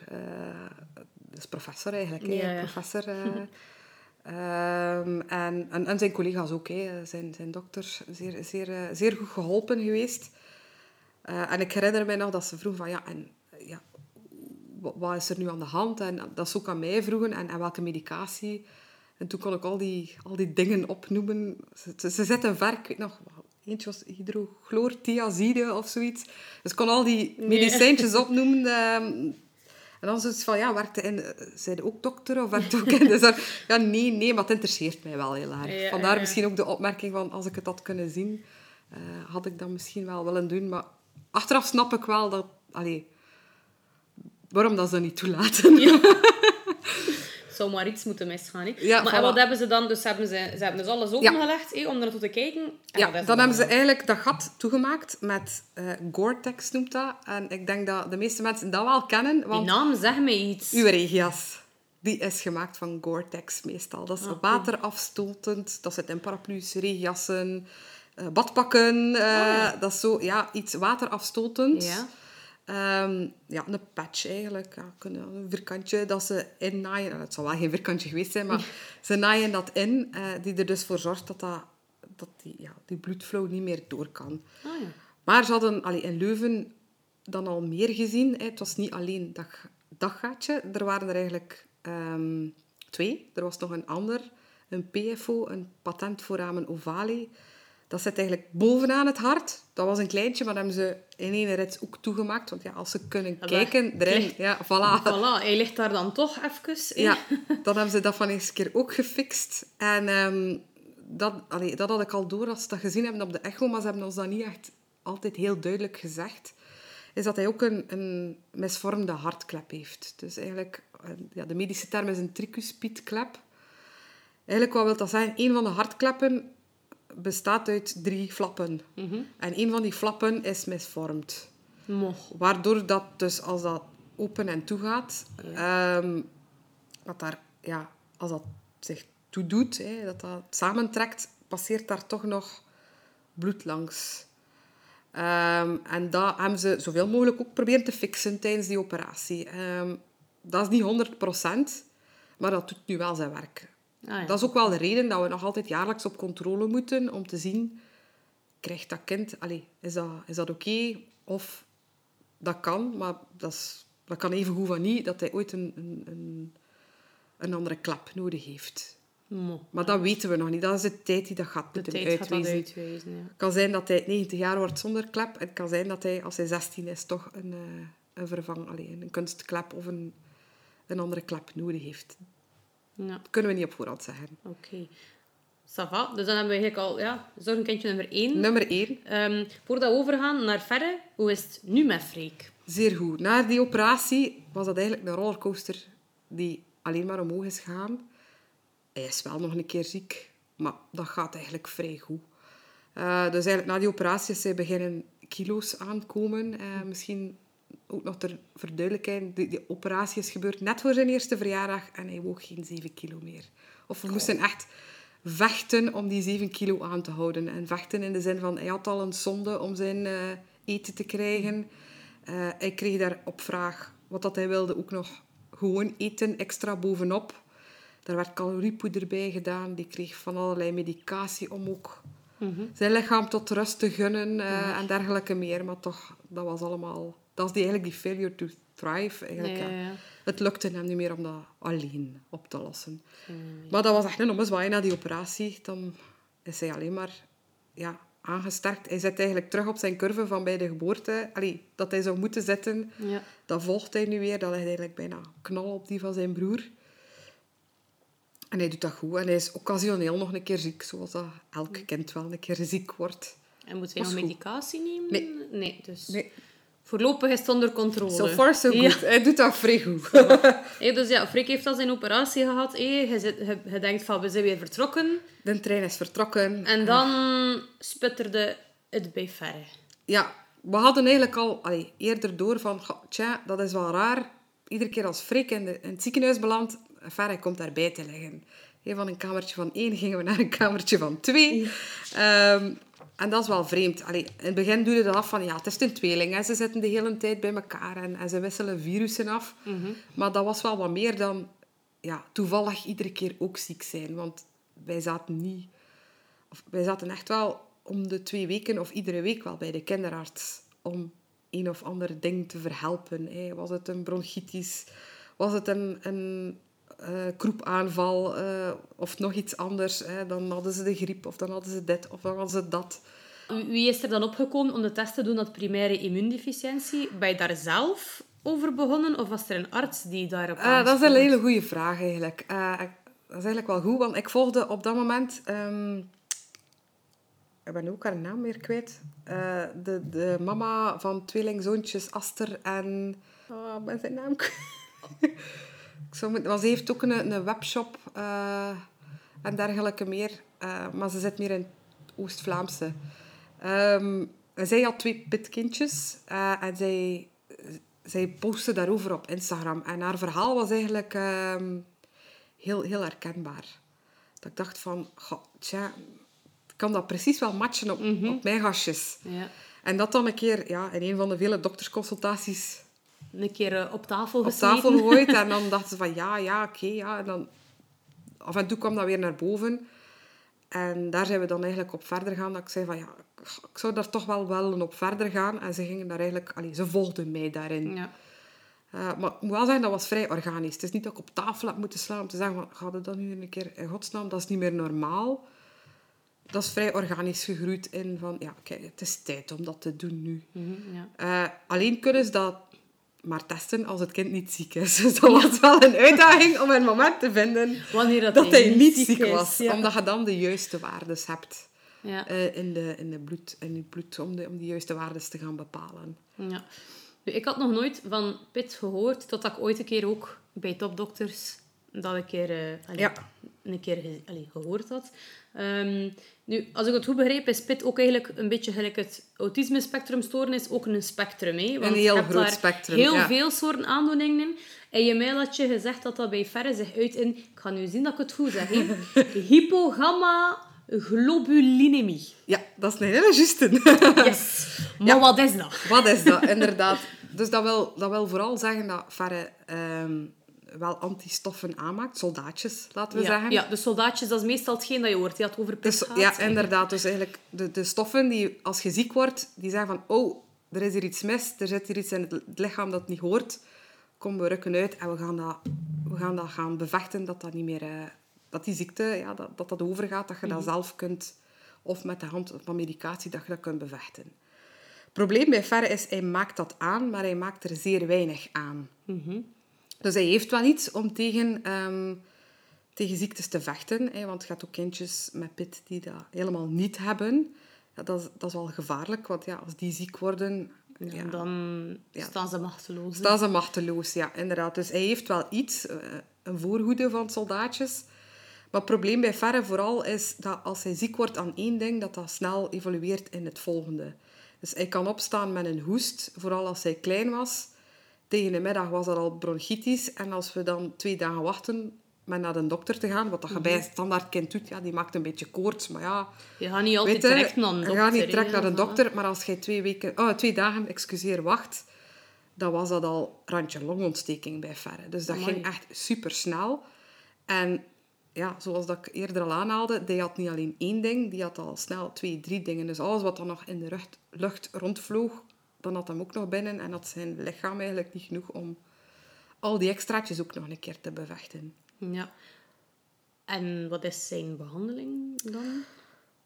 is professor eigenlijk. Ja, ja. Professor. eh. Ehm, en, en, en zijn collega's ook, hè. Zijn, zijn dokters. Zeer, zeer, zeer goed geholpen geweest. En ik herinner mij nog dat ze vroeg van... Ja, en, ja, wa- wat is er nu aan de hand? En dat ze ook aan mij vroegen. En, en welke medicatie? En toen kon ik al die, al die dingen opnoemen. Ze, ze, ze zitten ver. Ik weet nog... Eentje was hydrochlorthiazide of zoiets. Dus ik kon al die medicijntjes opnoemen. ehm, en dan zoiets van, ja, werkte in... eh, Zij de ook dokter of werkte ook in de zorg? Ja, nee, nee, maar het interesseert mij wel heel erg. Ja, Vandaar ja, ja. misschien ook de opmerking van, als ik het had kunnen zien, eh, had ik dat misschien wel willen doen. Maar achteraf snap ik wel dat... Allee, waarom dat ze niet toelaten. Het zou maar iets moeten misgaan. Hè. Ja, maar en wat hebben ze dan? Dus hebben ze, ze hebben dus alles opengelegd om er naartoe te kijken. En Ja, dan hebben ze eigenlijk dat gat toegemaakt met eh Gore-Tex noemt dat. En ik denk dat de meeste mensen dat wel kennen, Die want naam zegt mij iets. uw regenjas, die is gemaakt van Gore-Tex meestal. Dat is Ah, waterafstotend, dat zit in paraplu's, regenjassen, eh, badpakken. eh, ja. Dat is zo, ja, iets waterafstotend. Ja. Ehm, ja, een patch eigenlijk. Ja, een vierkantje dat ze innaaien. Nou, Het zal wel geen vierkantje geweest zijn, maar ze naaien dat in. eh, die er dus voor zorgt dat, dat, dat die, ja, die bloedflow niet meer door kan. Ah, ja. Maar ze hadden allee, in Leuven dan al meer gezien. Hè. Het was niet alleen dat, dat gaatje. Er waren er eigenlijk ehm, twee. Er was nog een ander. Een PFO, een patent foramen ovale. Dat zit eigenlijk bovenaan het hart. Dat was een kleintje, maar dat hebben ze in één rit ook toegemaakt. Want ja, als ze kunnen kijken erin... ligt- Ja, voilà. Voilà, hij ligt daar dan toch even. Ja, dan hebben ze dat van eens keer ook gefixt. En ehm, dat, allee, dat had ik al door als ze dat gezien hebben op de echo, maar ze hebben ons dat niet echt altijd heel duidelijk gezegd. Is dat hij ook een, een misvormde hartklep heeft. Dus eigenlijk, eh, ja, de medische term is een tricuspidklep. Eigenlijk, wat wil dat zeggen? Een van de hartkleppen bestaat uit drie flappen. En een van die flappen is misvormd. Waardoor dat dus als dat open en toe gaat, ehm, dat daar, ja, als dat zich toedoet, hè, dat dat samentrekt, passeert daar toch nog bloed langs. Ehm, en dat hebben ze zoveel mogelijk ook proberen te fixen tijdens die operatie. Ehm, dat is niet 100%, maar dat doet nu wel zijn werk. Ah, ja. Dat is ook wel de reden dat we nog altijd jaarlijks op controle moeten om te zien, krijgt dat kind, allee, is dat, is dat oké? Of dat kan, maar dat, is, dat kan even goed van niet, dat hij ooit een, een, een, andere klap nodig heeft. Maar dat weten we nog niet. Dat is de tijd die dat gaat De moeten gaat uitwijzen. ja. Het kan zijn dat hij 90 jaar wordt zonder klep. En het kan zijn dat hij, als hij 16 is, toch een, eh, een vervang, allee, een kunstklep of een, een andere klep nodig heeft. Ja, Dat kunnen we niet op voorhand zeggen. oké. Ça va. Dus dan hebben we eigenlijk al ja, zorgenkindje nummer 1. Nummer 1. Ehm, voordat we overgaan naar verre, hoe is het nu met Freek? Zeer goed. Na die operatie was dat eigenlijk een rollercoaster die alleen maar omhoog is gegaan. Hij is wel nog een keer ziek, maar dat gaat eigenlijk vrij goed. Eh, dus eigenlijk na die operatie is hij beginnen kilo's aankomen. Eh, misschien ook nog ter verduidelijking, die, die operatie is gebeurd net voor zijn eerste verjaardag en hij woog geen 7 kilo meer. Of we moesten echt vechten om die 7 kilo aan te houden. En vechten in de zin van, hij had al een zonde om zijn eh, eten te krijgen. Eh, hij kreeg daar op vraag wat dat hij wilde ook nog gewoon eten extra bovenop. Daar werd caloriepoeder bij gedaan. Die kreeg van allerlei medicatie om ook zijn lichaam tot rust te gunnen eh, en dergelijke meer. Maar toch, dat was allemaal... Dat is die, eigenlijk die failure to thrive. Eigenlijk, Ja, ja. ja, ja. Het lukte hem niet meer om dat alleen op te lossen. Maar dat was echt een ommezwaai na die operatie. Dan is hij alleen maar ja, aangesterkt. Hij zit eigenlijk terug op zijn curve van bij de geboorte. Allee, dat hij zou moeten zitten, Ja. dat volgt hij nu weer. Dat ligt eigenlijk bijna knal op die van zijn broer. En hij doet dat goed. En hij is occasioneel nog een keer ziek, zoals dat elk kind wel een keer ziek wordt. En moet hij nog medicatie nemen? Nee. Nee, dus Nee, voorlopig is het onder controle. so far so Ja. good. Hij doet dat vrij goed. Dus ja, Freek heeft al zijn operatie gehad. Hé, je, zit, je, je denkt van, we zijn weer vertrokken. De trein is vertrokken. En dan sputterde het bij Ferre. Ja, we hadden eigenlijk al allee, eerder door van... Tja, dat is wel raar. Iedere keer als Freek in, de, in het ziekenhuis belandt, Ferre komt daarbij te liggen. Hey, van een kamertje van één gingen we naar een kamertje van twee. Ehm, en dat is wel vreemd. Allee, in het begin doe je dat af van... Ja, het is een tweeling. Hè. Ze zitten de hele tijd bij elkaar en, en ze wisselen virussen af. Maar dat was wel wat meer dan... Ja, toevallig iedere keer ook ziek zijn. Want wij zaten niet... Of wij zaten echt wel om de twee weken of iedere week wel bij de kinderarts om een of ander ding te verhelpen. hè. Was het een bronchitis? Was het een, een eh, kroepaanval? eh, of nog iets anders? Hè? Dan hadden ze de griep of dan hadden ze dit of dan hadden ze dat. Wie- is er dan opgekomen om de test te doen op primaire immuundeficiëntie? Ben je daar zelf over begonnen of was er een arts die daarop Eh, dat is een hele goede vraag eigenlijk. Dat is eigenlijk wel goed, want ik volgde op dat moment... ehm, ik ben ook haar naam weer kwijt. De, de mama van tweelingzoontjes Aster en... Oh, ik ben zijn naam kwijt. Maar ze heeft ook een, een webshop eh, en dergelijke meer. Eh, maar ze zit meer in het Oost-Vlaamse. En zij had twee pitkindjes eh, en zij, zij postte daarover op Instagram. En haar verhaal was eigenlijk ehm, heel, heel herkenbaar. Dat ik dacht van, goh, tja, kan dat precies wel matchen op, op mijn gastjes. Ja. En dat dan een keer ja, in een van de vele doktersconsultaties Een keer eh, op tafel op gesmeten. tafel gegooid. En dan dachten ze van ja, ja, oké, ja. En dan af en toe kwam dat weer naar boven. En daar zijn we dan eigenlijk op verder gaan. Dat ik zei van ja, ik zou daar toch wel wel op verder gaan. En ze gingen daar eigenlijk, allee, ze volgden mij daarin. Ja. Eh, maar ik moet wel zeggen, dat was vrij organisch. Het is niet dat ik op tafel heb moeten slaan om te zeggen van, ga dat nu een keer in godsnaam? Dat is niet meer normaal. Dat is vrij organisch gegroeid in van, ja, kijk, het is tijd om dat te doen nu. Mhm, ja. Eh, alleen kunnen ze dat maar testen als het kind niet ziek is. Dus dat was wel een uitdaging om een moment te vinden Wanneer dat, dat hij niet ziek was. Ja. Omdat je dan de juiste waardes hebt Ja. eh, in, de, in, de bloed, in het bloed om, de, om die juiste waardes te gaan bepalen. Ja. Nu, ik had nog nooit van PIT gehoord, totdat ik ooit een keer ook bij topdokters dat een keer, eh, allee, Ja. een keer ge- allee, gehoord had. Ehm, nu, als ik het goed begrijp, is PIT ook eigenlijk een beetje gelijk het autisme-spectrumstoornis ook een spectrum. Hè? Want Een heel je hebt groot daar spectrum, Heel ja. veel soorten aandoeningen. En je mail had je gezegd dat dat bij verre zich uit in... Ik ga nu zien dat ik het goed zeg. hè. Hypogamma-globulinemie. Ja, dat is een hele juiste. Yes. Maar wat is dat? Wat is dat, inderdaad? Dus dat wil, dat wil vooral zeggen dat Ferre ehm, wel antistoffen aanmaakt. Soldaatjes, laten we Ja, zeggen. ja, de soldaatjes, dat is meestal hetgeen dat je hoort. Die had over Dus, gaat. ja, inderdaad. Dus eigenlijk de, de stoffen die, als je ziek wordt, die zeggen van... Oh, er is hier iets mis. Er zit hier iets in het lichaam dat niet hoort. Kom, we rukken uit en we gaan dat, we gaan, dat gaan bevechten dat dat niet meer... eh, dat die ziekte, ja, dat, dat dat overgaat. Dat je dat zelf kunt... Of met de hand van medicatie, dat je dat kunt bevechten. Het probleem bij Ferre is, hij maakt dat aan, maar hij maakt er zeer weinig aan. Dus hij heeft wel iets om tegen, ehm, tegen ziektes te vechten. Hè, want je hebt ook kindjes met pit die dat helemaal niet hebben. Ja, dat, is, dat is wel gevaarlijk, want ja, als die ziek worden... Ja, Ja, dan staan ze machteloos. hè. staan ze machteloos, ja, inderdaad. Dus hij heeft wel iets, eh, een voorhoede van soldaatjes. Maar het probleem bij Ferre vooral is dat als hij ziek wordt aan één ding, dat dat snel evolueert in het volgende. Dus hij kan opstaan met een hoest, vooral als hij klein was. Tegen de middag was dat al bronchitis. En als we dan twee dagen wachten met naar de dokter te gaan, wat dat je bij een standaard kind doet, ja, die maakt een beetje koorts. Maar ja, Je gaat niet altijd je, direct naar een je dokter. gaat niet direct naar de dokter, maar als je twee, weken, oh, twee dagen excuseer, wacht, dan was dat al randje longontsteking bij Ferre. Dus dat Amai. ging echt super snel. En ja, zoals dat ik eerder al aanhaalde, die had niet alleen één ding, die had al snel twee, drie dingen. Dus alles wat dan nog in de lucht, lucht rondvloog, dan had hem ook nog binnen. En had zijn lichaam eigenlijk niet genoeg om al die extraatjes ook nog een keer te bevechten. Ja. En wat is zijn behandeling dan?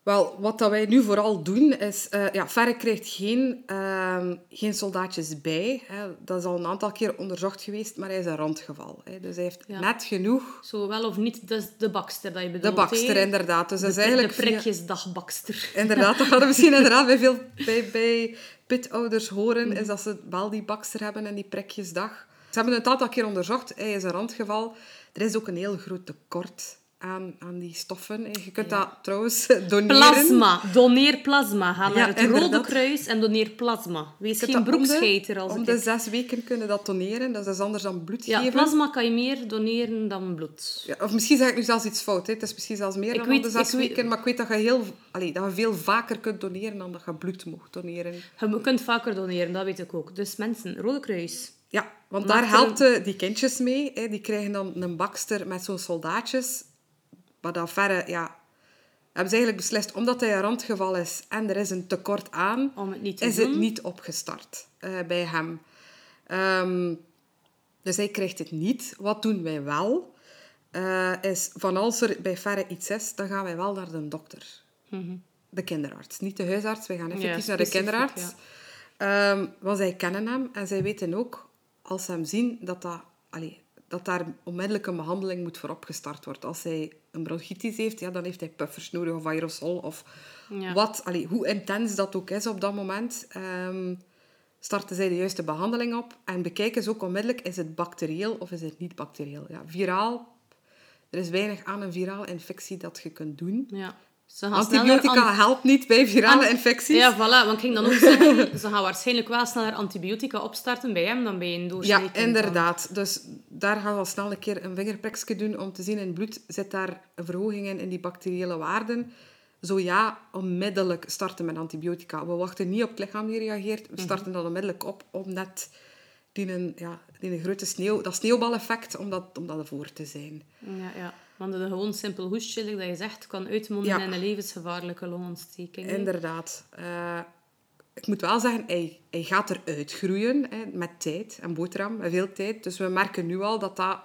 Wel, wat dat wij nu vooral doen is... eh ja, Ferre krijgt geen, ehm, geen soldaatjes bij. Hè. Dat is al een aantal keer onderzocht geweest, maar hij is een randgeval. Hè. Dus hij heeft Ja. net genoeg... Zo wel of niet, dat is de bakster dat je bedoelt. De bakster, inderdaad. Dus dat is De, eigenlijk de via- prikjesdagbakster. Inderdaad, dat gaat er misschien inderdaad bij veel bij, bij pitouders horen, Mhm. is dat ze wel die bakster hebben en die prikjesdag. Ze hebben het een aantal keer onderzocht. Hij is een randgeval. Er is ook een heel groot tekort aan, aan die stoffen. Je kunt dat trouwens doneren. Plasma. Doneer plasma. Ga Ja, naar het Rode. Kruis en doneer plasma. Wees Je geen broekscheiter als Om de zes weken kunnen dat doneren. Dat is anders dan bloed Ja, geven. plasma kan je meer doneren dan bloed. Ja, of misschien zeg ik nu zelfs iets fout. Hè. Het is misschien zelfs meer Ik dan weet- om de zes weet- weken. Maar ik weet dat je, heel, allee, dat je veel vaker kunt doneren dan dat je bloed mocht doneren. Je kunt vaker doneren, dat weet ik ook. Dus mensen, Rode Kruis. Ja, want Maakt daar helpt eh, die kindjes mee. Hè. Die krijgen dan een bakster met zo'n soldaatjes. Maar dan verre, ja... Hebben ze eigenlijk beslist, omdat hij een randgeval is en er is een tekort aan, Om het niet te is doen. het niet opgestart eh, bij hem. Ehm, dus hij krijgt het niet. Wat doen wij wel? Eh, is van als er bij Ferre iets is, dan gaan wij wel naar de dokter. De kinderarts. Niet de huisarts, wij gaan effectief Mhm. Ja, naar de kinderarts. Ehm, want zij kennen hem en zij weten ook, als ze hem zien, dat, dat, allee, dat daar onmiddellijk een behandeling moet voor opgestart worden. Als hij een bronchitis heeft, ja, dan heeft hij puffers nodig of aerosol of Ja. wat, allee, hoe intens dat ook is op dat moment. ehm, starten zij de juiste behandeling op en bekijken ze ook onmiddellijk, is het bacterieel of is het niet bacterieel. Ja, viraal, er is weinig aan een virale infectie dat je kunt doen. Ja. Ze gaan Antibiotica an- helpt niet bij virale infecties. Ja, voilà. Want ik ging dan ook zeggen, ze gaan waarschijnlijk wel sneller antibiotica opstarten bij hem dan bij een Ja, kind dan. inderdaad. Dus daar gaan we al snel een keer een vingerprikje doen om te zien in het bloed, zit daar een verhoging in, in die bacteriële waarden. Zo ja, onmiddellijk starten met antibiotica. We wachten niet op het lichaam die reageert. We starten dat onmiddellijk op om net die, een, ja, die een grote sneeuw, dat sneeuwbaleffect, om dat, om dat ervoor te zijn. Ja, ja. Want een gewoon simpel hoestje, dat je zegt, kan uitmonden Ja. in een levensgevaarlijke longontsteking. Inderdaad. Eh, ik moet wel zeggen, hij, hij gaat eruit groeien hè, met tijd en boterham, met veel tijd. Dus we merken nu al dat dat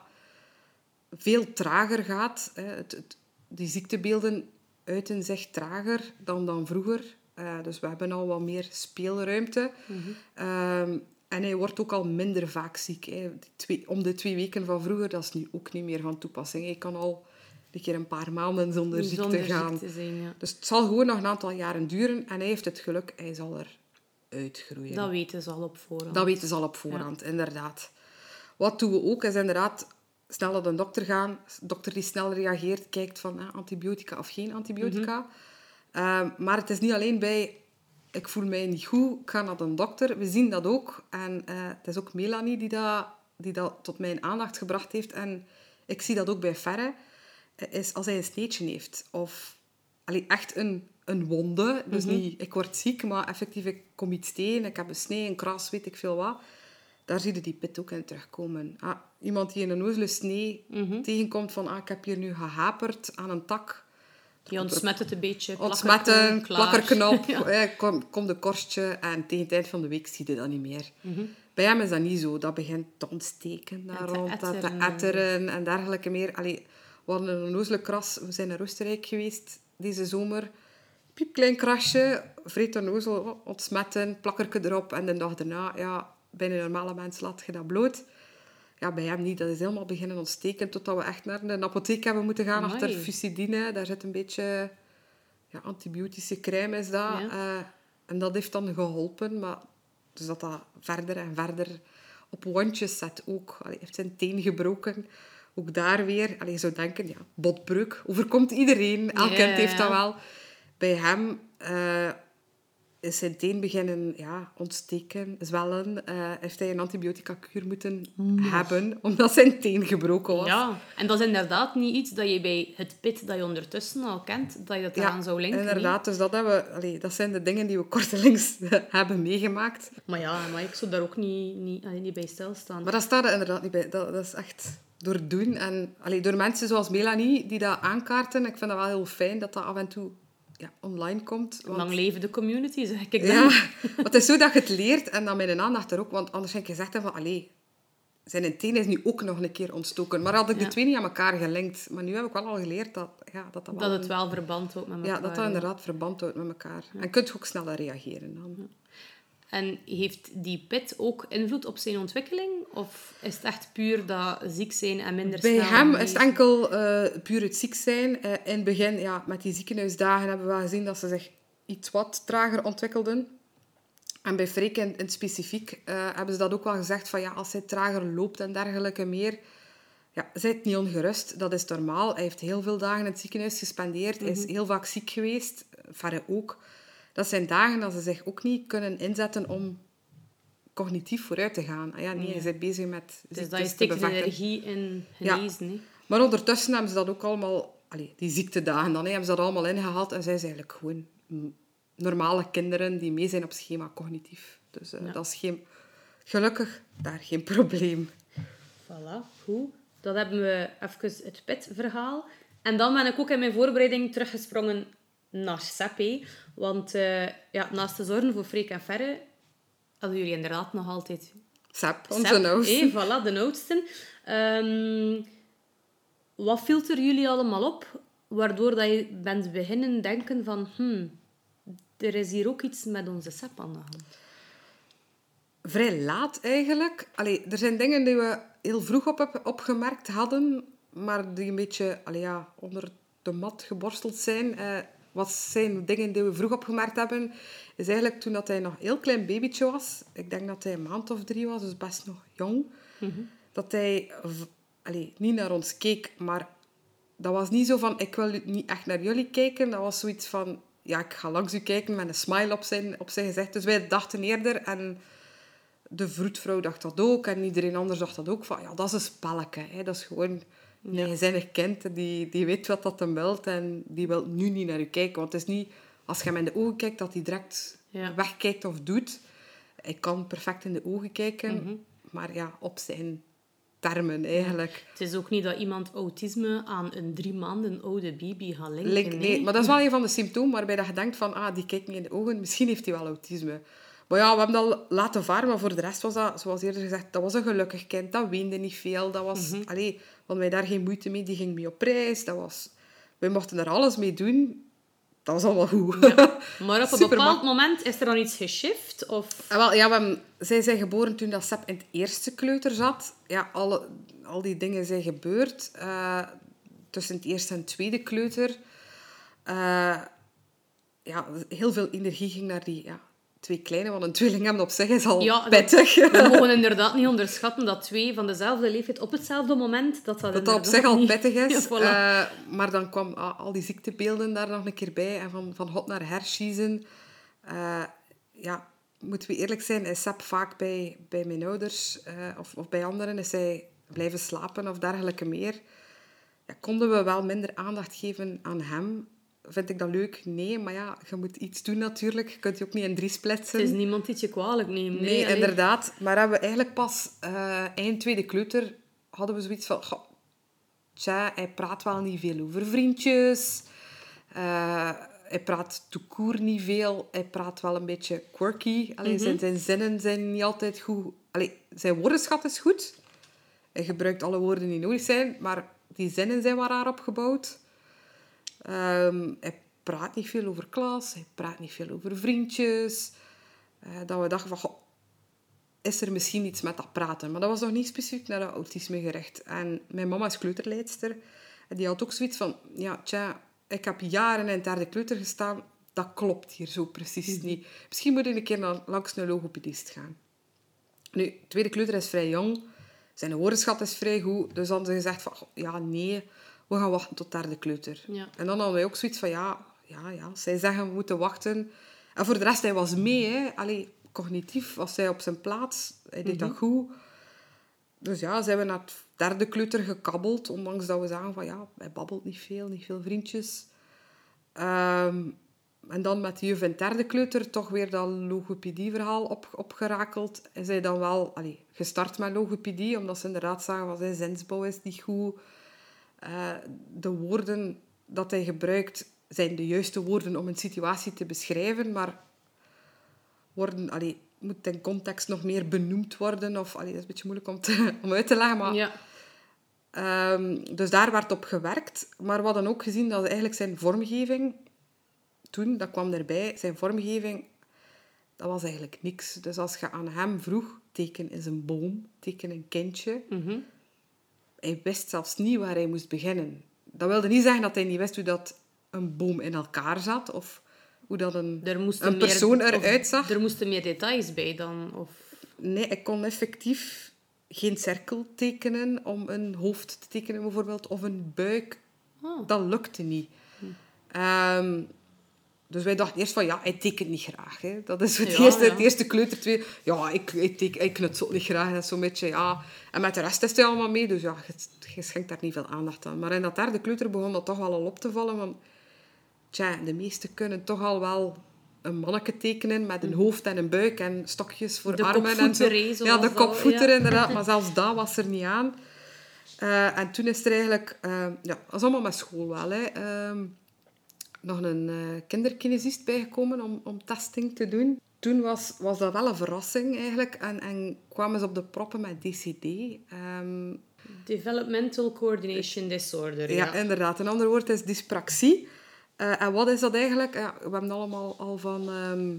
veel trager gaat. Hè. Het, het- die ziektebeelden uiten zich trager dan, dan vroeger. Eh, dus we hebben al wat meer speelruimte. Ehm, en hij wordt ook al minder vaak ziek. Hè. Twee, om de twee weken van vroeger, dat is nu ook niet meer van toepassing. Hij kan al een keer een paar maanden zonder ziekte Zonder gaan. ziekte zijn, ja. Dus het zal gewoon nog een aantal jaren duren en hij heeft het geluk, hij zal er uitgroeien. Dat weten ze al op voorhand. Dat weten ze al op voorhand, inderdaad. Wat doen we ook, is inderdaad snel naar de dokter gaan. dokter die snel reageert, kijkt van eh, antibiotica of geen antibiotica. Ehm, maar het is niet alleen bij ik voel mij niet goed, ik ga naar de dokter. We zien dat ook. En eh, het is ook Melanie die dat, die dat tot mijn aandacht gebracht heeft. En ik zie dat ook bij Ferre. Is als hij een sneetje heeft. Of allee, echt een, een wonde. Dus mhm. niet, ik word ziek, maar effectief, ik kom iets tegen. Ik heb een snee, een kras, weet ik veel wat. Daar zie je die pit ook in terugkomen. Ah, iemand die in een ozele snee mhm. tegenkomt van... Ah, ik heb hier nu gehaperd aan een tak je ontsmet het een beetje. Ontsmetten, plakkerknop, ja. kom, kom de korstje en tegen het eind van de week zie je dat niet meer. Mhm. Bij hem is dat niet zo. Dat begint te ontsteken daar rond, te etteren en dergelijke meer. Allee, we hadden een onnozele kras. We zijn naar Oostenrijk geweest deze zomer. Piepklein krasje, vreet ontsmetten, plakkerke erop. En de dag daarna, ja, bij een normale mens laat je dat bloot. Ja, bij hem niet. Dat is helemaal beginnen ontsteken totdat we echt naar de apotheek hebben moeten gaan Amai. achter fusidine. Daar zit een beetje ja, antibiotische crème is dat. Uh, en dat heeft dan geholpen. Maar dus dat dat verder en verder op wondjes zet ook. Hij heeft zijn teen gebroken. Ook daar weer, allee, je zou denken, ja, botbreuk. Overkomt iedereen. Elk kind heeft dat wel. Bij hem uh, is zijn teen beginnen ja, ontsteken, zwellen. Uh, heeft hij een antibiotica-kuur moeten hebben, omdat zijn teen gebroken was. Ja, en dat is inderdaad niet iets dat je bij het pit dat je ondertussen al kent, dat je dat eraan zou linken. inderdaad. Dus dat, hebben we, allee, dat zijn de dingen die we kortelings hebben meegemaakt. Maar ja, maar ik zou daar ook niet, niet, allee, niet bij stilstaan. Maar dat staat er inderdaad niet bij. Dat, dat is echt door doen. En allee, door mensen zoals Melanie, die dat aankaarten. Ik vind dat wel heel fijn dat dat af en toe ja, online komt. Want... Lang leven de community, zeg ik dan. Ja, het is zo dat je het leert en dan mijn aandacht er ook. Want anders heb ik gezegd van, allee, zijn teen is nu ook nog een keer ontstoken. Maar had ik de twee niet aan elkaar gelinkt. Maar nu heb ik wel al geleerd dat ja, dat, dat, dat het wel verband houdt met elkaar. Ja, dat dat inderdaad verband houdt met elkaar. En kunt ook sneller reageren dan. En heeft die pit ook invloed op zijn ontwikkeling? Of is het echt puur dat ziek zijn en minder Bij hem is het enkel uh, puur het ziek zijn. Uh, in het begin, ja, met die ziekenhuisdagen, hebben we gezien dat ze zich iets wat trager ontwikkelden. En bij Freek in, in specifiek uh, hebben ze dat ook wel gezegd, van ja, als hij trager loopt en dergelijke meer... Ja, zijt niet ongerust, dat is normaal. Hij heeft heel veel dagen in het ziekenhuis gespendeerd. Hij is mhm. heel vaak ziek geweest. Verre ook dat zijn dagen dat ze zich ook niet kunnen inzetten om cognitief vooruit te gaan. Ah ja, nee, je bent bezig met Dus dat je steekt energie in genezen. Ja. Maar ondertussen hebben ze dat ook allemaal... Allee, die ziektedagen dan, hebben ze dat allemaal ingehaald. En zij zijn eigenlijk gewoon normale kinderen die mee zijn op schema cognitief. Dus uh, dat is geen... Gelukkig daar geen probleem. Voilà, goed. Dat hebben we even het pitverhaal. En dan ben ik ook in mijn voorbereiding teruggesprongen naar SEP. Want uh, ja, naast de zorgen voor Freek en Ferre hadden jullie inderdaad nog altijd... SEP, onze oudsten. voilà, de oudsten. Um, wat filter jullie allemaal op, waardoor dat je bent beginnen denken van... Hmm, er is hier ook iets met onze SEP aan de hand. Vrij laat eigenlijk. Allee, er zijn dingen die we heel vroeg op, opgemerkt hadden, maar die een beetje allee, ja, onder de mat geborsteld zijn. Uh, wat zijn dingen die we vroeg opgemerkt hebben, is eigenlijk toen dat hij nog een heel klein babytje was. Ik denk dat hij een maand of drie was, dus best nog jong. Mhm. Dat hij allez, niet naar ons keek, maar dat was niet zo van, ik wil niet echt naar jullie kijken. Dat was zoiets van, ja, ik ga langs u kijken met een smile op zijn, op zijn gezicht. Dus wij dachten eerder, en de vroedvrouw dacht dat ook, en iedereen anders dacht dat ook, van, ja, dat is een spelletje. Hè. Dat is gewoon Bent kind, die, die weet wat dat hem wilt en die wil nu niet naar je kijken. Want het is niet, als je hem in de ogen kijkt, dat hij direct wegkijkt of doet. Hij kan perfect in de ogen kijken, mhm. maar ja, op zijn termen eigenlijk. Het is ook niet dat iemand autisme aan een drie maanden oude baby gaat linken. nee. maar dat is wel een van de symptomen waarbij dat je denkt van, ah, die kijkt niet in de ogen, misschien heeft hij wel autisme. Maar ja, we hebben dat laten varen, maar voor de rest was dat, zoals eerder gezegd, dat was een gelukkig kind. Dat weende niet veel. Dat was, mm allee, hadden wij daar geen moeite mee. Die ging mee op reis. Dat was, wij mochten er alles mee doen. Dat was allemaal goed. Maar op een bepaald moment is er dan iets geshift? Of? Ah, wel, ja, we zij zijn geboren toen dat Sep in het eerste kleuter zat. Ja, alle, al die dingen zijn gebeurd. Uh, tussen het eerste en het tweede kleuter. Uh, ja, heel veel energie ging naar die ja, twee kleine, want een tweeling hebben op zich is al Ja, dat- pittig. We mogen inderdaad niet onderschatten dat twee van dezelfde leeftijd op hetzelfde moment, dat dat, op zich al niet- pittig is. Ja, voilà. Eh, maar dan kwam al die ziektebeelden daar nog een keer bij. En van, van hot naar herschiezen. Eh, ja, moeten we eerlijk zijn, is Seb vaak bij, bij mijn ouders eh, of, of bij anderen is hij blijven slapen of dergelijke meer. Ja, konden we wel minder aandacht geven aan hem? Vind ik dat leuk? Nee, maar ja, je moet iets doen natuurlijk. Je kunt je ook niet in drie splitsen. Het is niemand die je kwalijk neemt. Nee, inderdaad. Maar hebben we eigenlijk pas eh, eind tweede kleuter hadden we zoiets van... goh, tja, hij praat wel niet veel over vriendjes. Eh, hij praat toekoer niet veel. Hij praat wel een beetje quirky. Allee, zijn, zijn zinnen zijn niet altijd goed. Allee, zijn woordenschat is goed. Hij gebruikt alle woorden die nodig zijn, maar die zinnen zijn wat raar opgebouwd. Ehm, hij praat niet veel over klas, hij praat niet veel over vriendjes. Eh, dat we dachten van, goh, is er misschien iets met dat praten? Maar dat was nog niet specifiek naar dat autisme gericht. En mijn mama is kleuterleidster. En die had ook zoiets van, ja, tja, ik heb jaren in het derde kleuter gestaan. Dat klopt hier zo precies niet. Misschien moet ik een keer naar, langs een logopedist gaan. Nu, tweede kleuter is vrij jong. Zijn woordenschat is vrij goed. Dus dan hebben ze gezegd van, ja, nee, we gaan wachten tot derde kleuter. Ja. En dan hadden wij ook zoiets van, ja, ja, ja, zij zeggen we moeten wachten. En voor de rest, hij was mee. Hè. Allee, cognitief was hij op zijn plaats. Hij deed dat goed. Dus ja, zijn we naar het derde kleuter gekabbeld. Ondanks dat we zagen van, ja, hij babbelt niet veel, niet veel vriendjes. Ehm, en dan met de juf in derde kleuter toch weer dat logopedie-verhaal op, opgerakeld. Is hij dan wel allee, gestart met logopedie, omdat ze inderdaad zagen wat zijn zinsbouw is niet goed. Eh, de woorden dat hij gebruikt zijn de juiste woorden om een situatie te beschrijven, maar worden, allee, moet in context nog meer benoemd worden. Of, allee, dat is een beetje moeilijk om, te, om uit te leggen, maar Ja. Ehm, dus daar werd op gewerkt. Maar we hadden ook gezien dat eigenlijk zijn vormgeving... Toen, dat kwam erbij, zijn vormgeving... Dat was eigenlijk niks. Dus als je aan hem vroeg... Teken is een boom, teken een kindje. Mhm. Hij wist zelfs niet waar hij moest beginnen. Dat wilde niet zeggen dat hij niet wist hoe dat een boom in elkaar zat. Of hoe dat een, Er een meer- persoon of eruit zag. Er moesten meer details bij dan. Of... Nee, ik kon effectief geen cirkel tekenen om een hoofd te tekenen bijvoorbeeld. Of een buik. Oh. Dat lukte niet. Ehm, dus wij dachten eerst van, ja, hij tekent niet graag. Hè. Dat is het, Ja, eerste, ja. het eerste kleuter. Twee, ja, ik, ik, teken, ik knutselt niet graag. Dat is zo'n beetje, ja. En met de rest is hij allemaal mee. Dus ja, je, je schenkt daar niet veel aandacht aan. Maar in dat derde kleuter begon dat toch wel al op te vallen. Want, tja, de meesten kunnen toch al wel een manneke tekenen met een hoofd en een buik en stokjes voor De armen. en zo. Ja, de kopvoeter ja. inderdaad. Maar zelfs dat was er niet aan. Eh, en toen is er eigenlijk... eh, ja, dat was allemaal met school wel. Hè. Ehm, nog een eh kinderkinesist bijgekomen om, om testing te doen. Toen was, was dat wel een verrassing eigenlijk. En, en kwamen ze op de proppen met DCD. Ehm, Developmental Coordination Disorder. ja, Ja. inderdaad. Een ander woord is dyspraxie. Eh, en wat is dat eigenlijk? Ja, we hebben allemaal al van...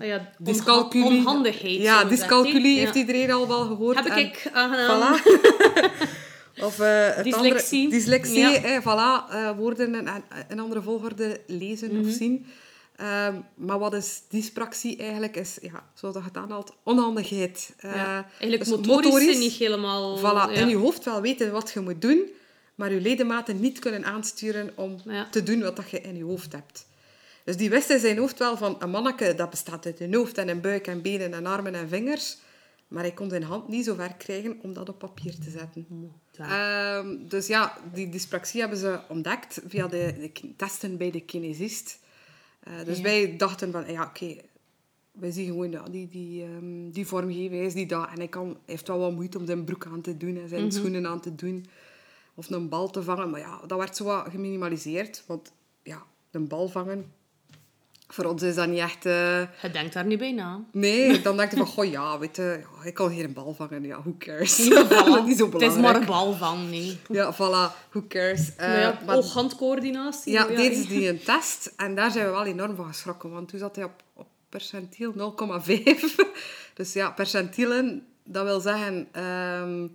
Ah ja, dyscalculie. onha- onhandigheid. Ja, dyscalculie heeft iedereen al wel gehoord. Heb En- ik. Voilà. Of eh, het Dyslexie. Andere, dyslexie, Ja. hè, voilà. eh, woorden in een, andere volgorde lezen Mhm. of zien. Ehm, maar wat is dyspraxie eigenlijk? Is, ja, zoals dat je het aanhaalt, onhandigheid. Eh, Ja. Eigenlijk dus motorisch, niet helemaal... Voilà, in je hoofd wel weten wat je moet doen, maar je ledematen niet kunnen aansturen om Ja. te doen wat dat je in je hoofd hebt. Dus die wist in zijn hoofd wel van een manneke, dat bestaat uit een hoofd en een buik en benen en armen en vingers. Maar hij kon zijn hand niet zo ver krijgen om dat op papier te zetten. Ja. Ehm, dus ja, die dyspraxie hebben ze ontdekt via de, de testen bij de kinesist. Eh, dus Ja. wij dachten van, ja, oké, wij zien gewoon ja, die, die, ehm, die vormgeving is die dat. En hij, kan, hij heeft wel wat moeite om zijn broek aan te doen en zijn Mhm. schoenen aan te doen. Of een bal te vangen. Maar ja, dat werd zo wat geminimaliseerd. Want ja, een bal vangen, voor ons is dat niet echt... eh, Je denkt daar niet bij na. Nee, dan dacht ik van, goh ja, weet je, ja, ik kan hier een bal vangen. Ja, who cares? Ja, voilà. niet zo Het is maar een bal van, nee. Ja, voilà, who cares? Maar ja, maar- oog-handcoördinatie. ja, oh deden hè. ze die een test en daar zijn we wel enorm van geschrokken, want toen zat hij op, op percentiel 0,5. dus ja, percentielen, dat wil zeggen ehm,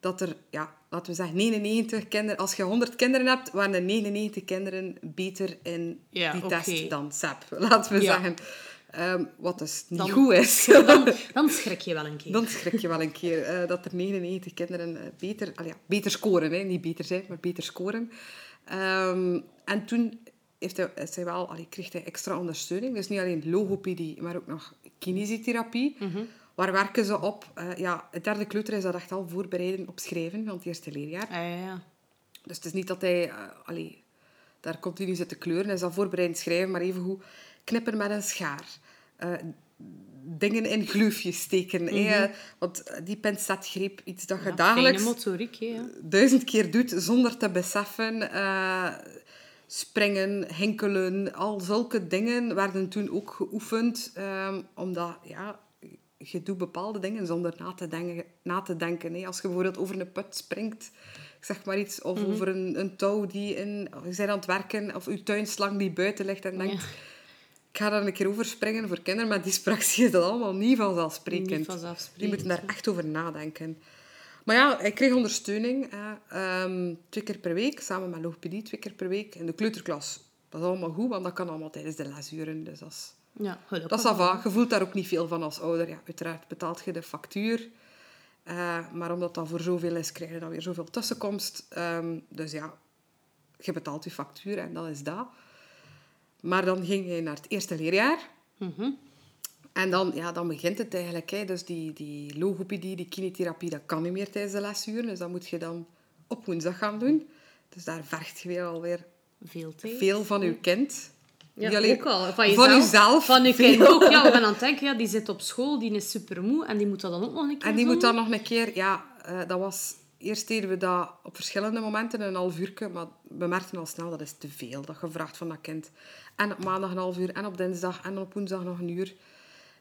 dat er, ja, laten we zeggen, 99 kinderen, als je 100 kinderen hebt, waren er 99 kinderen beter in Ja, die test dan SEP, laten we Ja. zeggen. Ehm, wat dus niet Dan- goed is. Dan, dan schrik je wel een keer. Dan schrik je wel een keer eh, dat er 99 kinderen eh, beter, ja, beter scoren. Hè. Niet beter zijn, maar beter scoren. Ehm, en toen heeft hij, hij wel, allee, kreeg hij extra ondersteuning. Dus niet alleen logopedie, maar ook nog kinesietherapie. Waar werken ze op? Eh, ja, het derde kleuter is dat echt al voorbereiden op schrijven van het eerste leerjaar. Ah, ja, ja. Dus het is niet dat hij eh, allee, daar continu zit te kleuren. Hij is al voorbereid schrijven, maar evengoed knippen met een schaar. Eh, dingen in gluufjes steken. hè. Want die pincetgreep, iets dat je Ja, dagelijks motoriek, hè, ja. duizend keer doet zonder te beseffen. springen, hinkelen, al zulke dingen werden toen ook geoefend. ehm, omdat, ja, je doet bepaalde dingen zonder na te denken. Na te denken hè. Als je bijvoorbeeld over een put springt, ik zeg maar iets, of over een, een touw die in... Je bent aan het werken, of je tuinslang die buiten ligt en denkt... Ik ga daar een keer over springen. Voor kinderen met dyspraxie is dat allemaal niet vanzelfsprekend. Niet vanzelfsprekend, Die moeten daar echt over nadenken. Maar ja, hij kreeg ondersteuning. Hè. Ehm, twee keer per week, samen met logopedie, twee keer per week. In de kleuterklas. Dat is allemaal goed, want dat kan allemaal tijdens de lesuren. Dus dat is, Ja, dat is va. Je voelt daar ook niet veel van als ouder. Ja, uiteraard betaalt je de factuur. Eh, maar omdat dat voor zoveel is, krijg je dan weer zoveel tussenkomst. Ehm, dus ja, je betaalt je factuur en dat is dat. Maar dan ging hij naar het eerste leerjaar. Mhm. En dan, ja, dan begint het eigenlijk. Hè. Dus die, die logopedie, die kinetherapie, dat kan niet meer tijdens de lesuren. Dus dat moet je dan op woensdag gaan doen. Dus daar vergt je weer alweer Veel tijd. veel van je kind. Ja, ook al. Van van jezelf. jezelf. Van je kind ook. Ja, we gaan aan het denken, ja, die zit op school, die is supermoe en die moet dat dan ook nog een keer En die doen. moet dan nog een keer... Ja, eh, dat was... Eerst deden we dat op verschillende momenten, een half uur. Maar we merkten al snel, dat is te veel. Dat je vraagt van dat kind. En op maandag een half uur, en op dinsdag, en op woensdag nog een uur.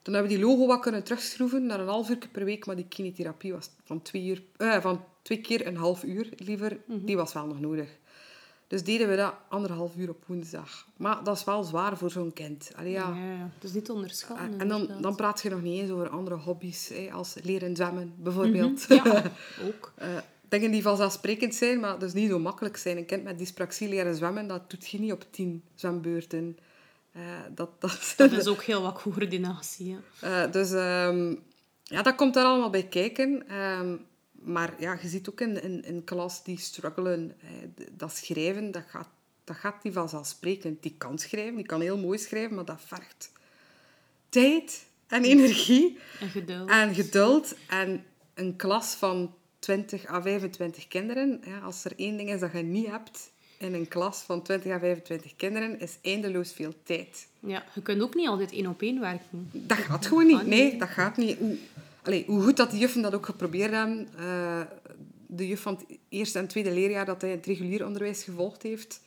Dan hebben we die logo wat kunnen terugschroeven naar een half uur per week. Maar die kinetherapie was van twee, uur, eh, van twee keer een half uur, liever. Die was wel nog nodig. Dus deden we dat anderhalf uur op woensdag. Maar dat is wel zwaar voor zo'n kind. Allee, ja. Ja, is niet te onderschatten. En dan, inderdaad. dan praat je nog niet eens over andere hobby's, hè, als leren zwemmen bijvoorbeeld. Ja, ook. Eh, dingen die vanzelfsprekend zijn, maar dus niet zo makkelijk zijn. Een kind met dyspraxie leren zwemmen, dat doet je niet op tien zwembeurten. Eh, dat, dat, Dat is ook heel wat coördinatie. Eh, dus ehm, ja, dat komt daar allemaal bij kijken. Ehm, maar ja, je ziet ook in, in, in klas die struggelen. dat schrijven, dat gaat, dat gaat niet vanzelfsprekend. Die kan schrijven, die kan heel mooi schrijven, maar dat vergt tijd en energie En geduld. en geduld. En een klas van 20 à 25 kinderen, ja, als er één ding is dat je niet hebt in een klas van 20 à 25 kinderen, is eindeloos veel tijd. Ja, je kunt ook niet altijd één op één werken. Dat gaat gewoon niet. Nee, dat gaat niet. Allee, hoe goed dat de juffen dat ook geprobeerd hebben. eh, de juf van het eerste en tweede leerjaar dat hij het regulier onderwijs gevolgd heeft.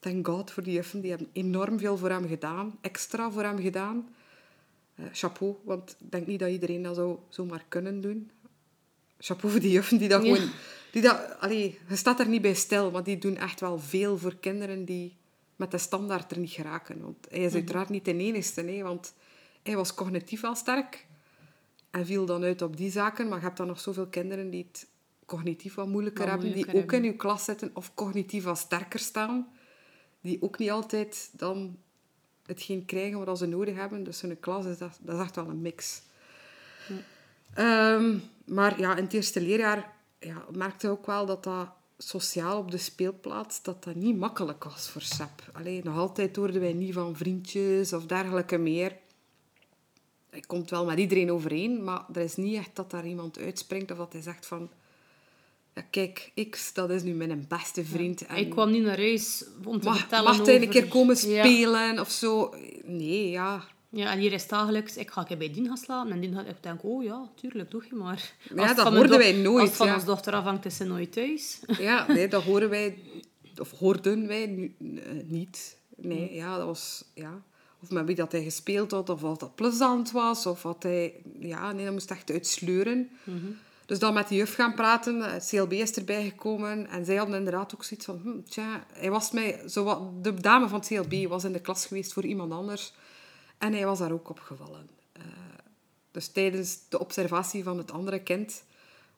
Thank God voor die juffen. Die hebben enorm veel voor hem gedaan. Extra voor hem gedaan. Eh, chapeau, want ik denk niet dat iedereen dat zou zomaar kunnen doen. Chapeau voor die juffen die dat Ja. gewoon... Die dat, allee, je staat er niet bij stil, maar die doen echt wel veel voor kinderen die met de standaard er niet geraken. Want hij is uiteraard niet de enigste, nee, want hij was cognitief wel sterk en viel dan uit op die zaken. Maar je hebt dan nog zoveel kinderen die het cognitief wat moeilijker Wat hebben, moeilijker die ook hebben. in je klas zitten of cognitief wat sterker staan, die ook niet altijd dan hetgeen krijgen wat ze nodig hebben. Dus in een klas is dat, dat is echt wel een mix. Ehm, maar ja, in het eerste leerjaar ja, merkte ook wel dat dat sociaal op de speelplaats dat dat niet makkelijk was voor Sep. Alleen nog altijd hoorden wij niet van vriendjes of dergelijke meer. Hij komt wel met iedereen overeen, maar er is niet echt dat daar iemand uitspringt of dat hij zegt van... Ja, kijk, X, dat is nu mijn beste vriend. en Ik kwam niet naar huis om te mag, vertellen mag hij een keer komen Ja. spelen of zo? Nee, ja. Ja, en hier is dagelijks, ik ga een bij Dien gaan slapen. En Dien gaat, ik denk, oh ja, tuurlijk, doe je maar. Ja, dat hoorden wij nooit, Als het van ons dochter afhangt, is ze nooit thuis. Ja, nee, dat horen wij, of hoorden wij nu, eh, niet. Nee, ja, dat was, ja. Of met wie dat hij gespeeld had, of of dat plezant was, of wat hij, ja, nee, dat moest echt uitsleuren. Dus dan met de juf gaan praten, het CLB is erbij gekomen, en zij hadden inderdaad ook zoiets van, hm, tja, hij was mij, zo wat, de dame van het CLB was in de klas geweest voor iemand anders, en hij was daar ook opgevallen. Eh, dus tijdens de observatie van het andere kind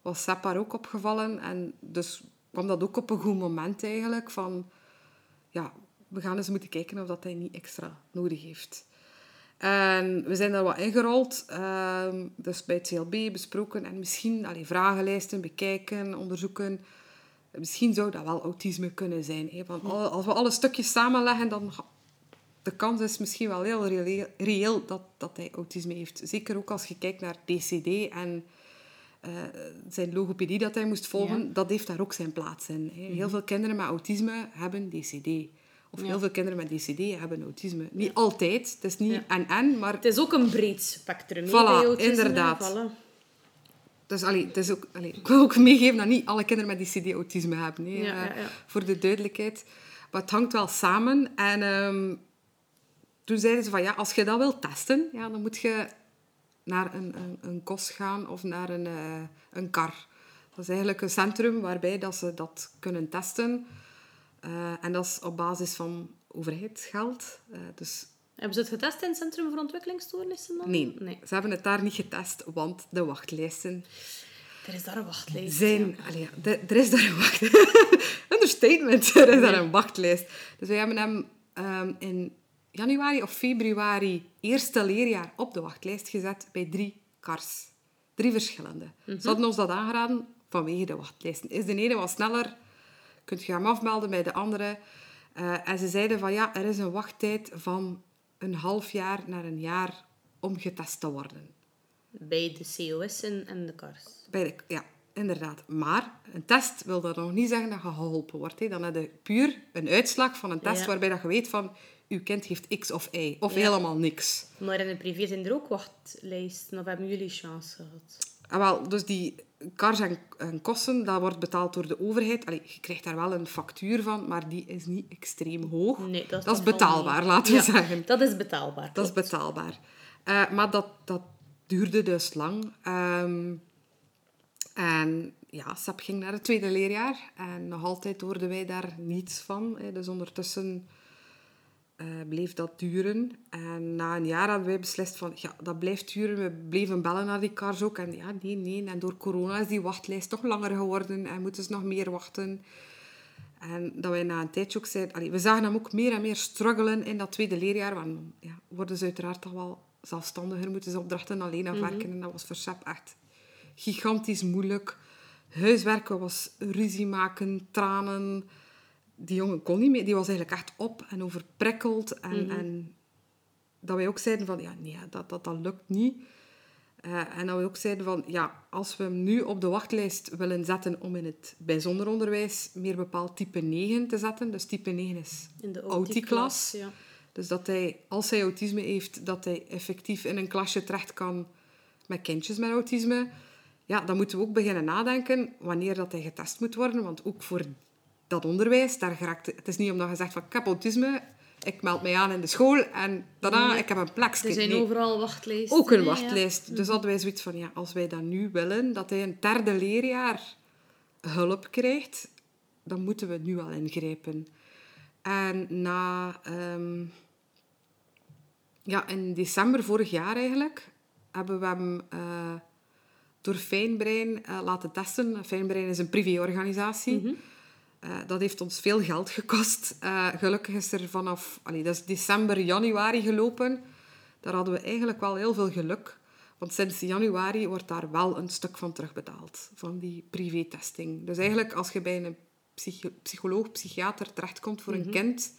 was Sepp haar ook opgevallen. En dus kwam dat ook op een goed moment eigenlijk. Van, ja, we gaan eens moeten kijken of dat hij niet extra nodig heeft. En we zijn daar wat ingerold. ehm, dus bij het CLB besproken. En misschien allee, vragenlijsten bekijken, onderzoeken. Misschien zou dat wel autisme kunnen zijn. Hè? Want als we alle stukjes samenleggen, dan... De kans is misschien wel heel reëel, reëel dat, dat hij autisme heeft. Zeker ook als je kijkt naar DCD en eh, zijn logopedie dat hij moest volgen. Ja. Dat heeft daar ook zijn plaats in. Heel veel kinderen met autisme hebben DCD. Of heel veel kinderen met DCD hebben autisme. Niet altijd. Het is niet Ja. en-en, maar Het is ook een breed spectrum. Voilà, bij autisme. inderdaad. Voilà. Dus allee, het is ook, allee, ik wil ook meegeven dat niet alle kinderen met DCD autisme hebben. Ja, eh. Voor de duidelijkheid. Maar het hangt wel samen. En ehm, toen zeiden ze van ja, als je dat wilt testen, ja, dan moet je naar een, een, een KOS gaan of naar een, eh, een KAR. Dat is eigenlijk een centrum waarbij dat ze dat kunnen testen. Eh, en dat is op basis van overheidsgeld. Eh, dus Hebben ze het getest in het Centrum voor Ontwikkelingsstoornissen dan? nee, nee. ze hebben het daar niet getest, want de wachtlijsten Er is daar een wachtlijst. zijn... Allee, ja, de- er is daar een wacht... Understatement. Er is daar een wachtlijst. Dus wij hebben hem ehm, in januari of februari eerste leerjaar op de wachtlijst gezet bij drie kars. Drie verschillende. Ze hadden ons dat aangeraden vanwege de wachtlijsten. Is de ene wat sneller, kunt je hem afmelden bij de andere. Eh, en ze zeiden van ja, er is een wachttijd van een half jaar naar een jaar om getest te worden. Bij de COS en, de KARS. Bij de, ja, inderdaad. Maar een test wil dat nog niet zeggen dat je geholpen wordt. Hè. Dan heb je puur een uitslag van een test Ja. waarbij dat je weet van... Uw kind heeft X of Y. Of Ja. helemaal niks. Maar in het privé zijn er ook wachtlijsten. Of hebben jullie chance gehad? En wel, dus die kars en, en kosten, dat wordt betaald door de overheid. Allee, je krijgt daar wel een factuur van, maar die is niet extreem hoog. Nee, dat is, dat is betaalbaar, laten we Ja, zeggen. Dat is betaalbaar. Dat is betaalbaar. Eh, maar dat, dat duurde dus lang. Ehm, en ja, SEP ging naar het tweede leerjaar. En nog altijd hoorden wij daar niets van. Hè. Dus ondertussen eh, bleef dat duren. En na een jaar hadden wij beslist van... Ja, dat blijft duren. We bleven bellen naar die kars ook. En ja, nee, nee. En door corona is die wachtlijst toch langer geworden. En moeten ze nog meer wachten. En dat wij na een tijdje ook zeiden... Allee, we zagen hem ook meer en meer struggelen in dat tweede leerjaar. Want ja, worden ze uiteraard toch wel zelfstandiger. Moeten ze opdrachten alleen afwerken. En dat was voor echt gigantisch moeilijk. Huiswerken was ruzie maken, tranen. Die jongen kon niet meer. Die was eigenlijk echt op en overprikkeld. En, en dat wij ook zeiden van... Ja, nee, dat, dat, dat lukt niet. Eh, en dat we ook zeiden van, ja, als we hem nu op de wachtlijst willen zetten om in het bijzonder onderwijs meer bepaald type 9 te zetten. Dus type 9 is In de autiklas. Ja. Dus dat hij, als hij autisme heeft, dat hij effectief in een klasje terecht kan met kindjes met autisme. Ja, dan moeten we ook beginnen nadenken wanneer dat hij getest moet worden. Want ook voor dat onderwijs, daar geraakt, het is niet omdat je zegt van ik heb autisme, ik meld mij aan in de school en daarna Nee. ik heb een plekje. Er zijn Nee. overal wachtlijsten. Ook een ja. wachtlijst. Dus hadden wij zoiets van, ja, als wij dat nu willen, dat hij een derde leerjaar hulp krijgt, dan moeten we nu al ingrijpen. En na... ehm, ja, in december vorig jaar eigenlijk, hebben we hem eh, door Fijnbrein eh, laten testen. Fijnbrein is een privéorganisatie. Eh, dat heeft ons veel geld gekost. Eh, gelukkig is er vanaf... Allee, dat is december, januari gelopen. Daar hadden we eigenlijk wel heel veel geluk. Want sinds januari wordt daar wel een stuk van terugbetaald. Van die privé-testing. Dus eigenlijk als je bij een psycho- psycholoog, psychiater terechtkomt voor een kind...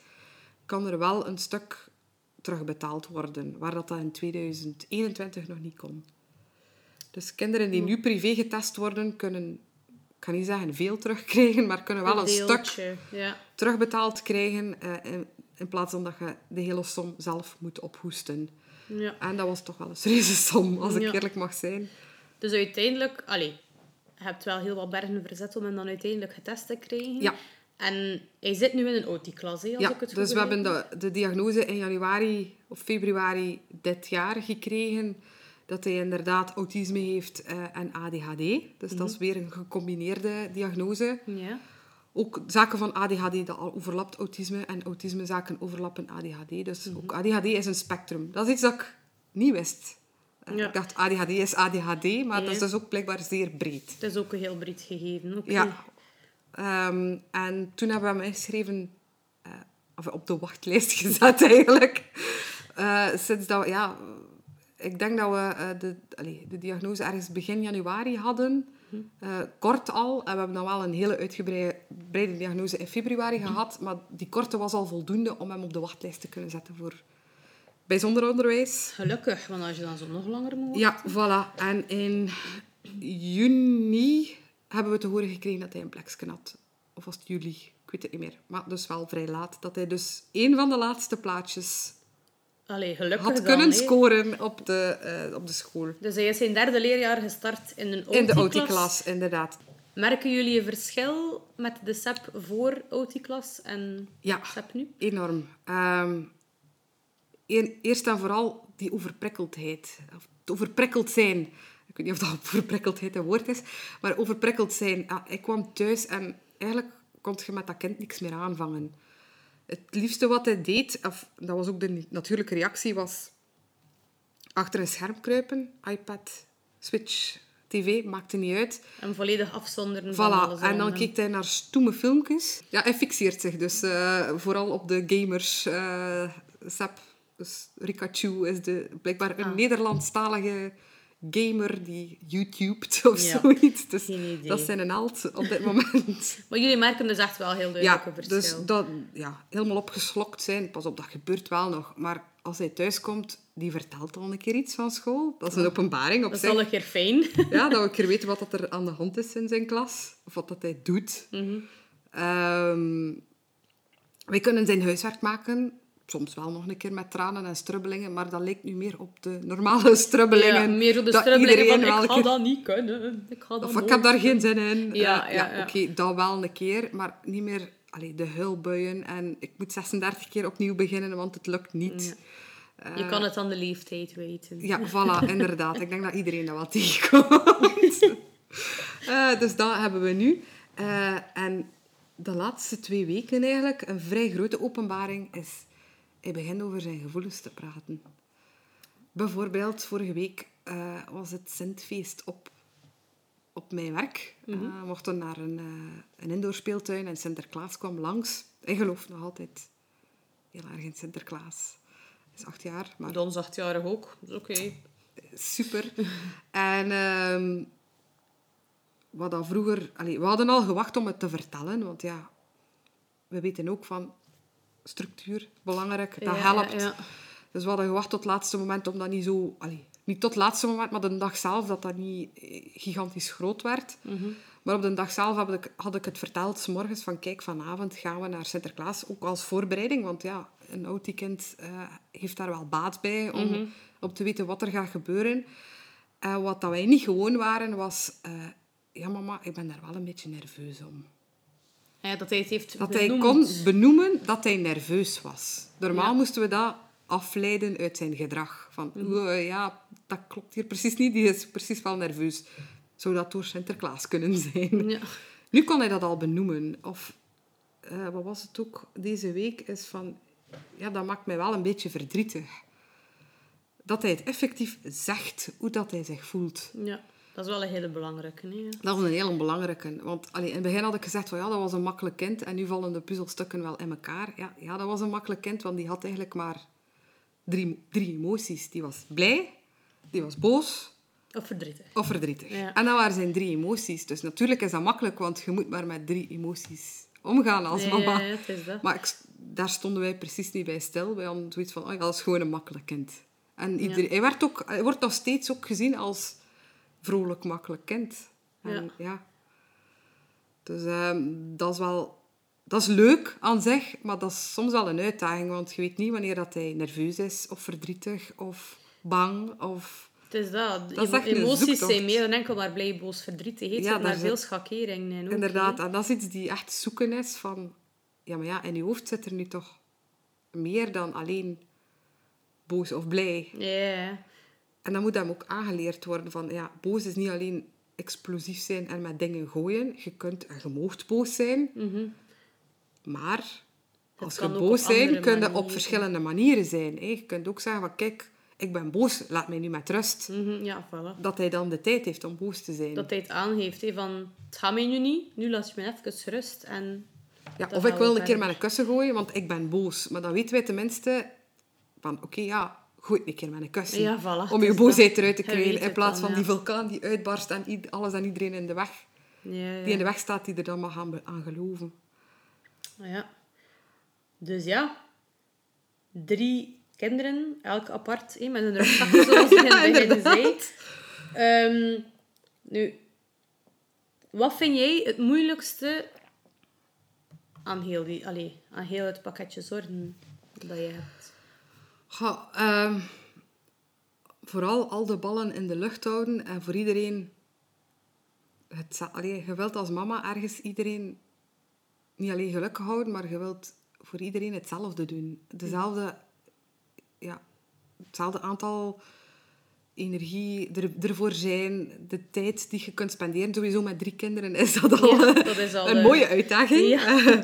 kan er wel een stuk terugbetaald worden. Waar dat, dat in 2021 nog niet kon. Dus kinderen die nu privé getest worden, kunnen... Ik kan niet zeggen veel terugkrijgen, maar kunnen wel een, stuk deeltje, Ja. terugbetaald krijgen eh, in, in plaats van dat je de hele som zelf moet ophoesten. ja. En dat was toch wel een serieuze som, als ik Ja. eerlijk mag zijn. Dus uiteindelijk... Allee, je hebt wel heel wat bergen verzet om hem dan uiteindelijk getest te krijgen. Ja. En hij zit nu in een OT-klas, als Ja, ik het goed dus we hebben de, de diagnose in januari of februari dit jaar gekregen dat hij inderdaad autisme heeft eh, en ADHD. Dus dat is Mhm. weer een gecombineerde diagnose. Ja. Ook zaken van ADHD, dat al overlapt autisme. En autismezaken overlappen ADHD. Dus Mhm. ook ADHD is een spectrum. Dat is iets dat ik niet wist. Eh, Ja. Ik dacht ADHD is ADHD, maar dat is dus ook blijkbaar zeer breed. Het is ook een heel breed gegeven. Oké. Ja. Ehm, en toen hebben we hem ingeschreven, eh, of op de wachtlijst gezet eigenlijk, sinds dat ja, ik denk dat we eh, de, allee, de diagnose ergens begin januari hadden. Eh, kort al. En we hebben dan wel een hele uitgebreide diagnose in februari gehad. Maar die korte was al voldoende om hem op de wachtlijst te kunnen zetten voor bijzonder onderwijs. Gelukkig, want als je dan zo nog langer moet Ja, voilà. En in juni hebben we te horen gekregen dat hij een plekje had. Of was het juli? Ik weet het niet meer. Maar dus wel vrij laat. Dat hij dus een van de laatste plaatjes Allee, gelukkig had kunnen scoren op de, eh, op de school. Dus hij is zijn derde leerjaar gestart in een In de OT-klas. OT-klas, inderdaad. Merken jullie een verschil met de SEP voor OT-klas en Ja, SEP nu? enorm. Ehm, eerst en vooral die overprikkeldheid. Of het overprikkeld zijn. Ik weet niet of dat overprikkeldheid een woord is. Maar overprikkeld zijn. Ah, ik kwam thuis en eigenlijk kon je met dat kind niks meer aanvangen. Het liefste wat hij deed, of dat was ook de natuurlijke reactie, was achter een scherm kruipen. iPad, Switch, tv, maakte niet uit. En volledig afzonderen van alles. Voilà, en dan keek hij naar stoeme filmpjes. Ja, hij fixeert zich dus eh, vooral op de gamers. eh Sep, dus Rikachu is de, blijkbaar een Ah. Nederlandstalige gamer die YouTubed of Ja, zoiets. Dus dat is zijn held op dit moment. Maar jullie merken dus echt wel heel duidelijk ja, een verschil. dus dat, ja, helemaal opgeslokt zijn. Pas op, dat gebeurt wel nog. Maar als hij thuiskomt, die vertelt al een keer iets van school. Dat is een openbaring op Dat is zich. al een keer fijn. Ja, dat we een keer weten wat dat er aan de hand is in zijn klas. Of wat dat hij doet. Ehm, wij kunnen zijn huiswerk maken. Soms wel nog een keer met tranen en strubbelingen. Maar dat lijkt nu meer op de normale strubbelingen. Ja, meer zo de dat strubbelingen van, ik ga keer- dat niet kunnen. Ik ga dat Of ik heb daar geen zin in. Ja, Eh, ja, ja. Oké, dat wel een keer. Maar niet meer allee, de huilbuien. En ik moet 36 keer opnieuw beginnen, want het lukt niet. Je kan het aan de leeftijd weten. Ja, voilà, inderdaad. Ik denk dat iedereen dat wel tegenkomt. Eh, dus dat hebben we nu. Eh, en de laatste twee weken eigenlijk, een vrij grote openbaring, is... Hij begint over zijn gevoelens te praten. Bijvoorbeeld, vorige week eh, was het Sintfeest op, op mijn werk. Eh, we mochten naar een, eh, een indoorspeeltuin en Sinterklaas kwam langs. Hij gelooft nog altijd heel erg in Sinterklaas. Hij is acht jaar, maar Dan achtjarig ook. Is Oké. super. en ehm, wat dat vroeger... Allee, we hadden al gewacht om het te vertellen, want ja, we weten ook van structuur, belangrijk, dat Ja, helpt. ja. Dus we hadden gewacht tot het laatste moment om dat niet zo... Allee, niet tot het laatste moment, maar de dag zelf, dat dat niet eh, gigantisch groot werd. Mhm. Maar op de dag zelf had ik, had ik het verteld, s morgens van kijk, vanavond gaan we naar Sinterklaas, ook als voorbereiding, want ja, een oud-kind eh, heeft daar wel baat bij om, om te weten wat er gaat gebeuren. En wat dat wij niet gewoon waren, was... eh, ja, mama, ik ben daar wel een beetje nerveus om. Ja, dat hij het heeft Dat hij benoemd. kon benoemen dat hij nerveus was. Normaal Ja. moesten we dat afleiden uit zijn gedrag. Van, Mhm. oeh, ja, dat klopt hier precies niet. Die is precies wel nerveus. Zou dat door Sinterklaas kunnen zijn? Ja. Nu kon hij dat al benoemen. Of, eh, wat was het ook deze week? Is van, ja, dat maakt mij wel een beetje verdrietig. Dat hij het effectief zegt, hoe dat hij zich voelt. ja, dat is wel een hele belangrijke. ja. Dat was een heel belangrijke. Want allee, in het begin had ik gezegd van ja, dat was een makkelijk kind. En nu vallen de puzzelstukken wel in elkaar. Ja, ja, dat was een makkelijk kind, want die had eigenlijk maar drie, drie emoties. Die was blij, die was boos Of verdrietig. of verdrietig. Ja. En dat waren zijn drie emoties. Dus natuurlijk is dat makkelijk, want je moet maar met drie emoties omgaan als mama. ja, is dat. Maar ik, daar stonden wij precies niet bij stil. Wij hadden zoiets van, oh ja, dat is gewoon een makkelijk kind. En iedereen, hij, werd ook, hij wordt nog steeds ook gezien als vrolijk, makkelijk kind. En, Ja. ja. Dus ehm, dat is wel... Dat is leuk aan zich, maar dat is soms wel een uitdaging. Want je weet niet wanneer dat hij nerveus is, of verdrietig, of bang, of... Het is dat. Dat is Emoties zijn meer dan enkel maar blij, boos, verdrietig. Het Ja, daar maar veel schakering in. Ook, Inderdaad, en dat is iets die echt zoeken is van... Ja, maar ja, in je hoofd zit er nu toch meer dan alleen boos of blij. Ja, ja. En dan moet hem ook aangeleerd worden van... Ja, boos is niet alleen explosief zijn en met dingen gooien. Je kunt en je moogt boos zijn. Mhm. Maar als je boos zijn, andere kun je op verschillende manieren zijn. hè. Je kunt ook zeggen van... Kijk, ik ben boos, laat mij nu met rust. Mhm, ja, voilà. Dat hij dan de tijd heeft om boos te zijn. Dat hij het aangeeft. Hè, van, het gaat mij nu niet. Nu laat je me even rust. En Ja, of ik wil een keer met een kussen gooien, want ik ben boos. Maar dan weten wij tenminste van oké, ja, gooi een keer met een kussen. Ja, voilà, om je is boosheid eruit te krijgen. In plaats dan, van ja. die vulkaan die uitbarst en alles en iedereen in de weg. Ja. Die in de weg staat, die er dan mag aan, geloven. ja. Dus ja, drie kinderen, elk apart, met een rugzakje, zoals in het begin zei. Ehm, nu, wat vind jij het moeilijkste aan heel, die, allee, aan heel het pakketje zorgen dat je hebt? Ga, ehm, vooral al de ballen in de lucht houden en voor iedereen... Het, allee, je wilt als mama ergens iedereen niet alleen gelukkig houden, maar je wilt voor iedereen hetzelfde doen. Dezelfde, ja, hetzelfde aantal energie er, ervoor zijn, de tijd die je kunt spenderen. Sowieso met drie kinderen is dat al Ja, eh, dat is al een de- mooie uitdaging. Ja.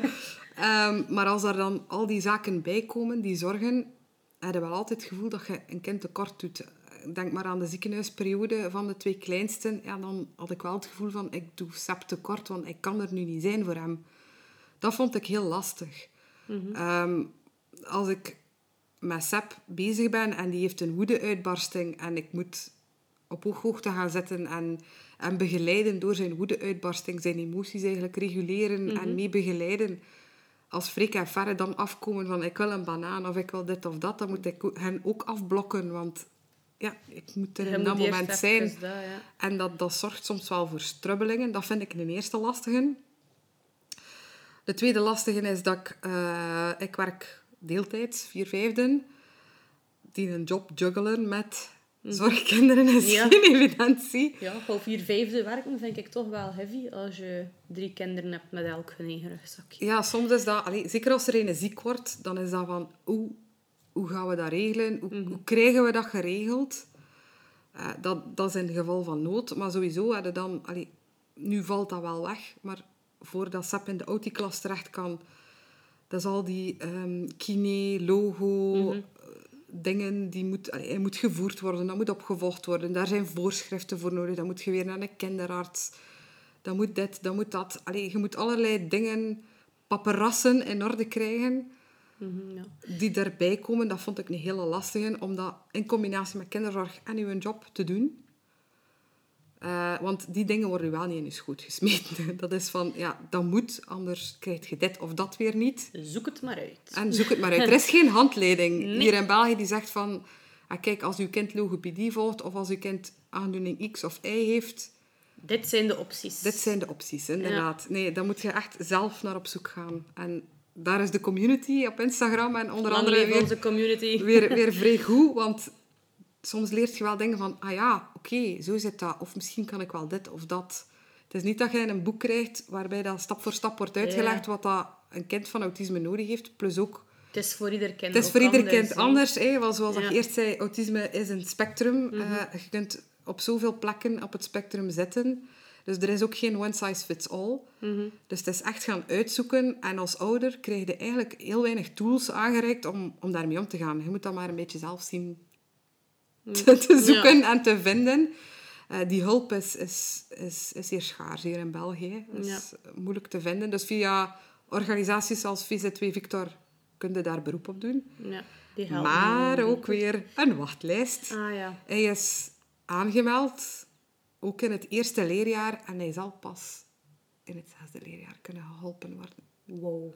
Ehm, maar als er dan al die zaken bij komen, die zorgen, heb je wel altijd het gevoel dat je een kind tekort doet. Denk maar aan de ziekenhuisperiode van de twee kleinsten. Ja, dan had ik wel het gevoel van, ik doe Sep tekort, want ik kan er nu niet zijn voor hem. Dat vond ik heel lastig. Ehm, als ik met Sep bezig ben en die heeft een woedeuitbarsting en ik moet op ooghoogte gaan zitten en, en begeleiden door zijn woedeuitbarsting, zijn emoties eigenlijk reguleren en mee begeleiden. Als Freek en Ferre dan afkomen van ik wil een banaan of ik wil dit of dat, dan moet ik hen ook afblokken, want ja, ik moet er in dat moment zijn. dat, ja. En dat, dat zorgt soms wel voor strubbelingen. Dat vind ik een eerste lastige. De tweede lastige is dat ik... eh, ik werk deeltijds, vier vijfden. Die een job juggelen met zorgkinderen is Mhm. Ja. geen evidentie. Ja, al vier vijfde werken vind ik toch wel heavy als je drie kinderen hebt met elk hun eigen rugzakje. Ja, soms is dat... allee, zeker als er een ziek wordt, dan is dat van... Hoe, hoe gaan we dat regelen? Hoe, hoe krijgen we dat geregeld? Eh, dat, dat is in het geval van nood. Maar sowieso hadden dan... allee, nu valt dat wel weg, maar voordat SAP in de autiklas terecht kan... Dat is al die ehm kine, logo... eh, Dingen die moet, allee, hij moet gevoerd worden, dat moet opgevolgd worden. Daar zijn voorschriften voor nodig. Dan moet je weer naar een kinderarts. Dan moet dit, dan moet dat. Allee, je moet allerlei dingen, paperassen in orde krijgen Mhm, ja. die daarbij komen, dat vond ik een hele lastige, om dat in combinatie met kinderzorg en uw job te doen. Eh, want die dingen worden wel niet in je schoot gesmeten. Dat is van, ja, dat moet, anders krijg je dit of dat weer niet. Zoek het maar uit. En zoek het maar uit. Er is geen handleiding Nee. hier in België die zegt van... Ah, kijk, als uw kind logopedie volgt of als uw kind aandoening X of Y heeft... Dit zijn de opties. Dit zijn de opties, inderdaad. Nee, dan moet je echt zelf naar op zoek gaan. En daar is de community op Instagram en onder Lang andere weer onze community. weer, weer vrij goed, want soms leert je wel dingen van, ah ja, oké, zo zit dat. Of misschien kan ik wel dit of dat. Het is niet dat je een boek krijgt waarbij dat stap voor stap wordt uitgelegd Ja. wat dat een kind van autisme nodig heeft. Plus ook, Het is voor ieder kind het is voor ieder anders, kind anders. Hè? Want zoals Ja. Mhm. ik eerst zei, autisme is een spectrum. Eh, je kunt op zoveel plekken op het spectrum zitten. Dus er is ook geen one size fits all. Mhm. Dus het is echt gaan uitzoeken. En als ouder krijg je eigenlijk heel weinig tools aangereikt om, om daarmee om te gaan. Je moet dat maar een beetje zelf zien te, te zoeken en te vinden. Eh, die hulp is, is, is, is zeer schaars hier in België. Het is moeilijk te vinden. Dus via organisaties als VZ2 Victor kun je daar beroep op doen. Ja, die helpen Maar ook weer een wachtlijst. Ah ja. Hij is aangemeld, ook in het eerste leerjaar, en hij zal pas in het zesde leerjaar kunnen geholpen worden. Wow.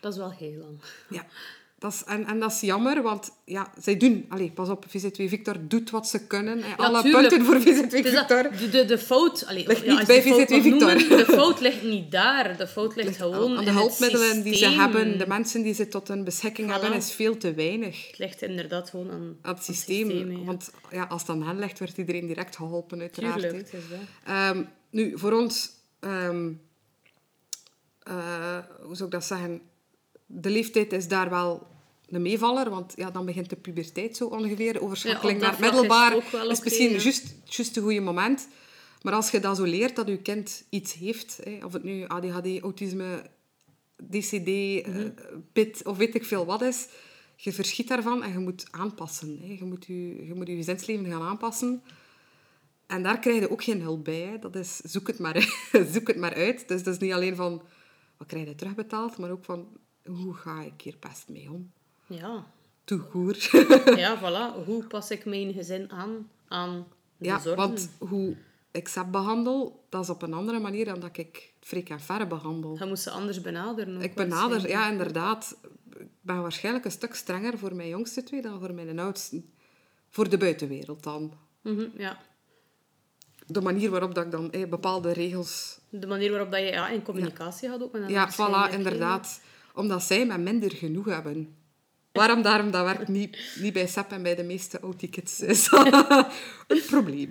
Dat is wel heel lang. Ja. Dat is, en, en dat is jammer, want ja, zij doen... Allee, pas op, VZ2 Victor doet wat ze kunnen. Alle tuurlijk. punten voor VZ2 Het is dat- Victor. de, de, de fout... Allee, Ligt niet bij je de fout VZ2 mag noemen, Victor. De fout ligt niet daar. De fout ligt gewoon Aan de hulpmiddelen die ze hebben, de mensen die ze tot hun beschikking Voilà. hebben, is veel te weinig. Het ligt inderdaad gewoon aan, Aan het systeem. ja. Want ja, als het aan hen ligt, wordt iedereen direct geholpen, uiteraard. Tuurlijk, is dat. Ehm, nu, voor ons, ehm, eh, hoe zou ik dat zeggen? De leeftijd is daar wel een meevaller, want ja, dan begint de puberteit zo ongeveer. Overschakeling Ja, naar is middelbaar is oké, misschien ja. juist juist goede moment. Maar als je dat zo leert, dat je kind iets heeft, hè, of het nu ADHD, autisme, DCD, eh, Mhm. PIT of weet ik veel wat is, je verschiet daarvan en je moet aanpassen. Hè. Je, moet je, je moet je gezinsleven gaan aanpassen. En daar krijg je ook geen hulp bij. Hè. Dat is, zoek het, maar, zoek het maar uit. Dus dat is niet alleen van, wat krijg je terugbetaald, maar ook van, hoe ga ik hier best mee om? Ja. toegoer. Ja, voilà. Hoe pas ik mijn gezin aan aan de ja, zorgen? want hoe ik SEP behandel, dat is op een andere manier dan dat ik Freek en Verre behandel. Je moest ze anders benaderen. ook Ik benader, ja, inderdaad. Ik ben waarschijnlijk een stuk strenger voor mijn jongste twee dan voor mijn oudste. Voor de buitenwereld dan. Mhm, ja. De manier waarop dat ik dan eh, bepaalde regels... De manier waarop dat je ja, in communicatie gaat ook met. Ja, voilà, inderdaad. Omdat zij met minder genoeg hebben. Waarom daarom dat werkt niet, niet bij SEP en bij de meeste oud-tickets is een probleem.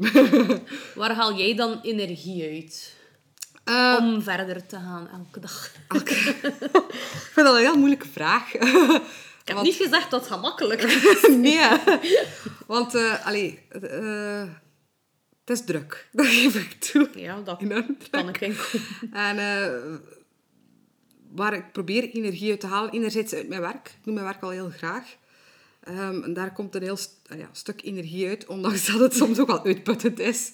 Waar haal jij dan energie uit? Eh, Om verder te gaan elke dag. ik vind dat een heel moeilijke vraag. Ik heb niet gezegd dat het gemakkelijk is. nee, want uh, allee, eh, het is druk. Dat geef ik toe. Ja, dat Enorm druk. kan ik enkel. En waar ik probeer energie uit te halen, enerzijds uit mijn werk. Ik doe mijn werk al heel graag. Um, en daar komt een heel st ja, stuk energie uit, ondanks dat het soms ook al uitputtend is.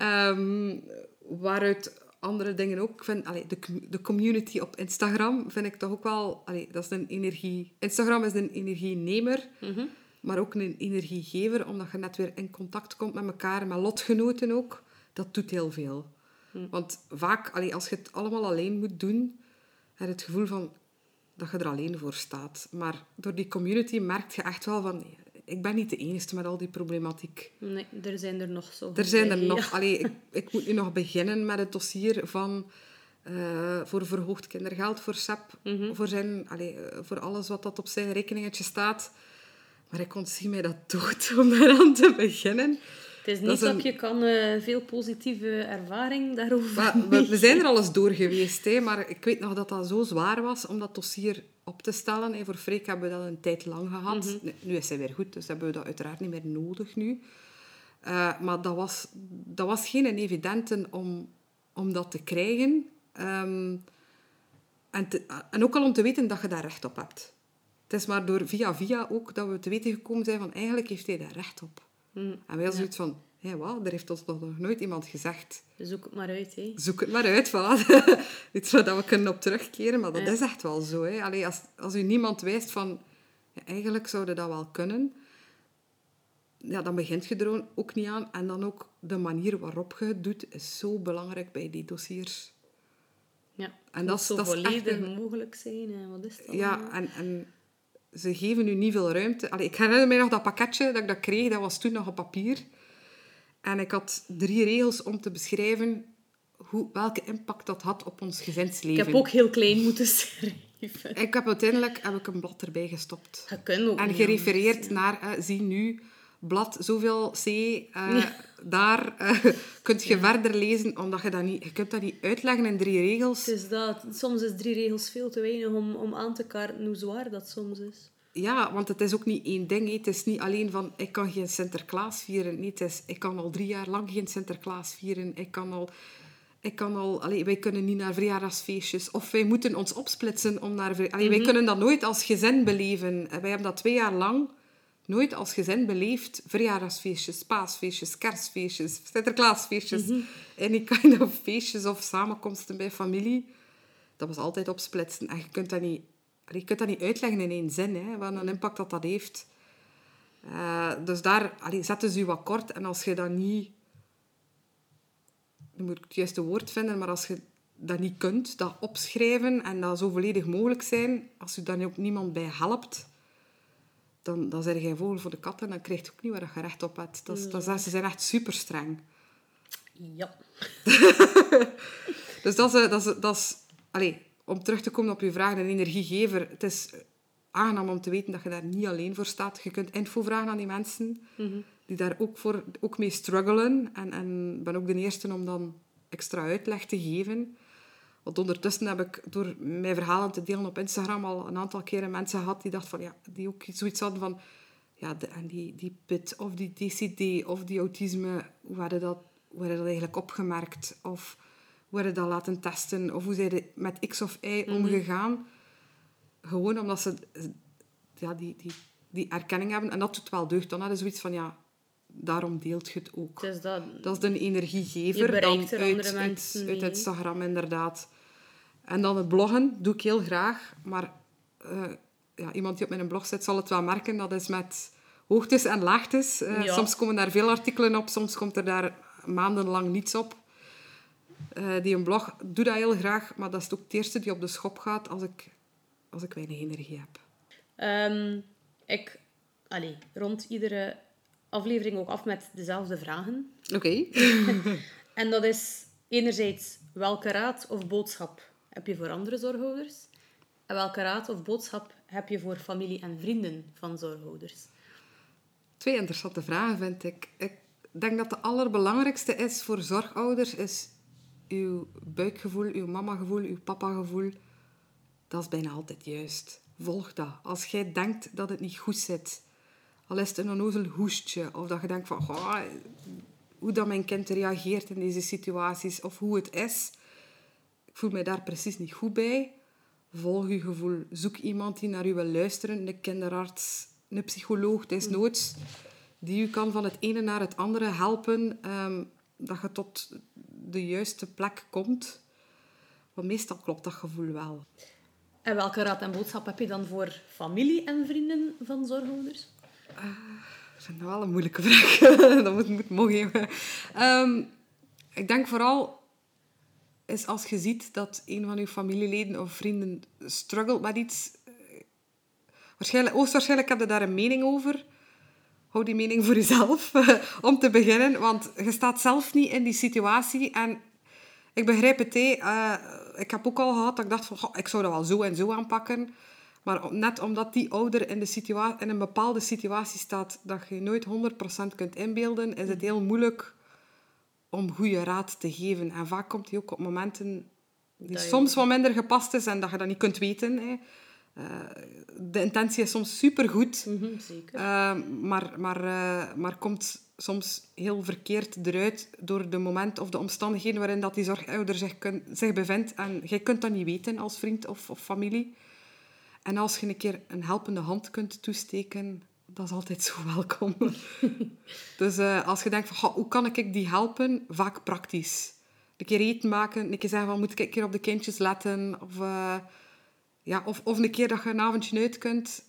Um, waaruit andere dingen ook. Ik vind, allee, de, de community op Instagram vind ik toch ook wel... Allee, dat is een energie... Instagram is een energienemer, Mhm. maar ook een energiegever, omdat je net weer in contact komt met elkaar, met lotgenoten ook. Dat doet heel veel. Hm. Want vaak, allee, als je het allemaal alleen moet doen, heb het gevoel van dat je er alleen voor staat. Maar door die community merk je echt wel van... Ik ben niet de enige met al die problematiek. Nee, er zijn er nog zo. Er zijn er nog... Allee, ik, ik moet nu nog beginnen met het dossier van... eh, voor verhoogd kindergeld voor SEP. Mhm. voor, zijn, allee, eh, voor alles wat dat op zijn rekeningetje staat. Maar ik ontzie mij dat dood om daaraan te beginnen. Het is Dat niet dat, je kan eh, veel positieve ervaring daarover Maar we, we zijn er al eens door geweest, hè, maar ik weet nog dat dat zo zwaar was om dat dossier op te stellen. hè. Voor Freek hebben we dat een tijd lang gehad. Mhm. Nu- Nu is hij weer goed, dus hebben we dat uiteraard niet meer nodig nu. Eh, maar dat was, dat was geen evidente om, om dat te krijgen. Ehm, en, te- en ook al om te weten dat je daar recht op hebt. Het is maar door via via ook dat we te weten gekomen zijn van eigenlijk heeft hij daar recht op. Mhm. En wij hadden zoiets van, hé, wat, daar heeft ons nog nooit iemand gezegd. Zoek het maar uit. Hè. Zoek het maar uit, voilà. Iets waar we kunnen op terugkeren, maar dat Ja. is echt wel zo. Hè. Allee, als, als u niemand wijst van, ja, eigenlijk zouden dat wel kunnen, ja, dan begint je er ook niet aan. En dan ook de manier waarop je het doet, is zo belangrijk bij die dossiers. Ja. En dat is- zo dat is echt volledig een- mogelijk zijn. En wat is dat? Ja, en, en ze geven u niet veel ruimte. Allee, ik herinner me nog dat pakketje dat ik dat kreeg, dat was toen nog op papier. En ik had drie regels om te beschrijven hoe, welke impact dat had op ons Ik gezinsleven. heb ook heel klein moeten schrijven. Ik heb uiteindelijk heb ik een blad erbij gestopt. Je kunt ook En gerefereerd anders, ja. naar, eh, zie nu, blad zoveel C, eh, daar eh, kunt je verder lezen, omdat je dat niet, je kunt dat niet uitleggen in drie regels. Het is dat. Soms is drie regels veel te weinig om, om aan te kaarten hoe zwaar dat soms is. Ja, want het is ook niet één ding. Het is niet alleen van, ik kan geen Sinterklaas vieren. Nee, het is, ik kan al drie jaar lang geen Sinterklaas vieren. Ik kan al... Ik kan al allee, wij kunnen niet naar verjaardagsfeestjes. Of wij moeten ons opsplitsen om naar... Allee, Wij kunnen dat nooit als gezin beleven. En Wij hebben dat twee jaar lang nooit als gezin beleefd. Verjaardagsfeestjes, paasfeestjes, kerstfeestjes, Sinterklaasfeestjes. En die kind of feestjes of samenkomsten bij familie. Dat was altijd opsplitsen. En je kunt dat niet, je kunt dat niet uitleggen in één zin, hè, wat een impact dat dat heeft. Eh, dus daar allee, zetten ze u wat kort. En als je dat niet... Nu moet ik het juiste woord vinden, maar als je dat niet kunt, dat opschrijven en dat zo volledig mogelijk zijn, als je daar ook niemand bij helpt, dan, dan zijn jij vogel voor de kat en dan krijg je ook niet waar je recht op hebt. Dat dat is, ze zijn echt super streng. Ja. Dus dat is... eh, Dat is, dat is allee, om terug te komen op je vraag, een energiegever. Het is aangenaam om te weten dat je daar niet alleen voor staat. Je kunt info vragen aan die mensen die daar ook, voor, ook mee struggelen. En, en ik ben ook de eerste om dan extra uitleg te geven. Want ondertussen heb ik door mijn verhalen te delen op Instagram al een aantal keren mensen gehad die dachten van ja, die ook zoiets hadden van ja, de, en die, die PIT of die DCD of die autisme, hoe werden dat, hoe dat eigenlijk opgemerkt? Of hoe werden dat laten testen? Of hoe zijn ze met X of Y omgegaan? Gewoon omdat ze ja, die, die, die erkenning hebben. En dat doet wel deugd. Dan hadden ze zoiets van ja, daarom deelt je het ook. Dat. Dat is de energiegever dan uit, uit. Instagram, inderdaad. En dan het bloggen doe ik heel graag, maar eh, ja, iemand die op mijn blog zit, zal het wel merken. Dat is met hoogtes en laagtes. Eh, Ja. Soms komen daar veel artikelen op, soms komt er daar maandenlang niets op. Eh, die een blog doe dat heel graag, maar dat is ook het eerste die op de schop gaat als ik, als ik weinig energie heb. Ehm, ik allee, rond iedere aflevering ook af met dezelfde vragen. Oké. En dat is enerzijds welke raad of boodschap heb je voor andere zorghouders? En welke raad of boodschap heb je voor familie en vrienden van zorghouders? Twee interessante vragen, vind ik. Ik denk dat de allerbelangrijkste is voor zorgouders, is uw buikgevoel, uw mamagevoel, uw papagevoel. Dat is bijna altijd juist. Volg dat. Als jij denkt dat het niet goed zit, al is het een onnozel hoestje, of dat je denkt van, "Goh, hoe dat mijn kind reageert in deze situaties, of hoe het is, ik voel mij daar precies niet goed bij. Volg je gevoel. Zoek iemand die naar u wil luisteren. Een kinderarts, een psycholoog, desnoods. Die u kan van het ene naar het andere helpen. ehm, dat je tot de juiste plek komt. Want meestal klopt dat gevoel wel. En welke raad en boodschap heb je dan voor familie en vrienden van zorghouders? Vind dat wel een moeilijke vraag. dat moet, moet mogen. Ehm ik denk vooral is als je ziet dat een van je familieleden of vrienden struggelt met iets. eh, Waarschijnlijk, hoogstwaarschijnlijk heb je daar een mening over. Hou die mening voor jezelf, om te beginnen. Want je staat zelf niet in die situatie. En ik begrijp het, hé. Eh, ik heb ook al gehad dat ik dacht van... "Goh, ik zou dat wel zo en zo aanpakken. Maar net omdat die ouder in, de situa- in een bepaalde situatie staat... dat je nooit 100% kunt inbeelden... is het heel moeilijk om goede raad te geven. En vaak komt die ook op momenten die Dat je- soms wat minder gepast is... en dat je dat niet kunt weten. Hè. Eh, de intentie is soms supergoed... Mhm, zeker. Uh, maar, maar, eh, maar komt soms heel verkeerd eruit door de moment of de omstandigheden waarin dat die zorgouder zich, kun- zich bevindt. En jij kunt dat niet weten als vriend of, of familie. En als je een keer een helpende hand kunt toesteken, dat is altijd zo welkom. dus eh, als je denkt van, "Goh, hoe kan ik die helpen? Vaak praktisch. Een keer eten maken, een keer zeggen van, moet ik een keer op de kindjes letten? Of, eh, ja, of, of een keer dat je een avondje uit kunt.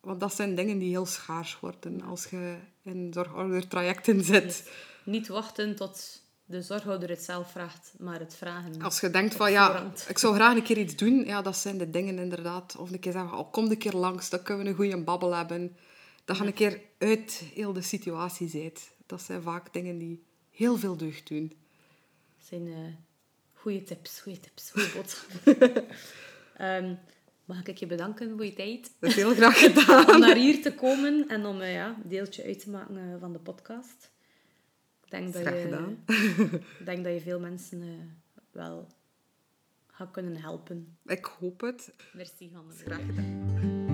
Want dat zijn dingen die heel schaars worden als je in zorgoudertrajecten zit. Niet wachten tot de zorghouder het zelf vraagt, maar het vragen. Als je denkt van, ja, ik zou graag een keer iets doen. Ja, dat zijn de dingen inderdaad. Of een keer zeggen, oh, kom een keer langs, dan kunnen we een goede babbel hebben. Dat je een keer uit heel de situatie bent. Dat zijn vaak dingen die heel veel deugd doen. Dat zijn eh goede tips, goede tips, goede boodschappen. Ehm, mag ik je bedanken voor je tijd? Dat is heel graag gedaan. om naar hier te komen en om eh, ja, een deeltje uit te maken eh, van de podcast. Denk dat, Graag je, gedaan. denk dat je veel mensen eh, wel gaat kunnen helpen. Ik hoop het. Merci, Hanneke. Graag gedaan.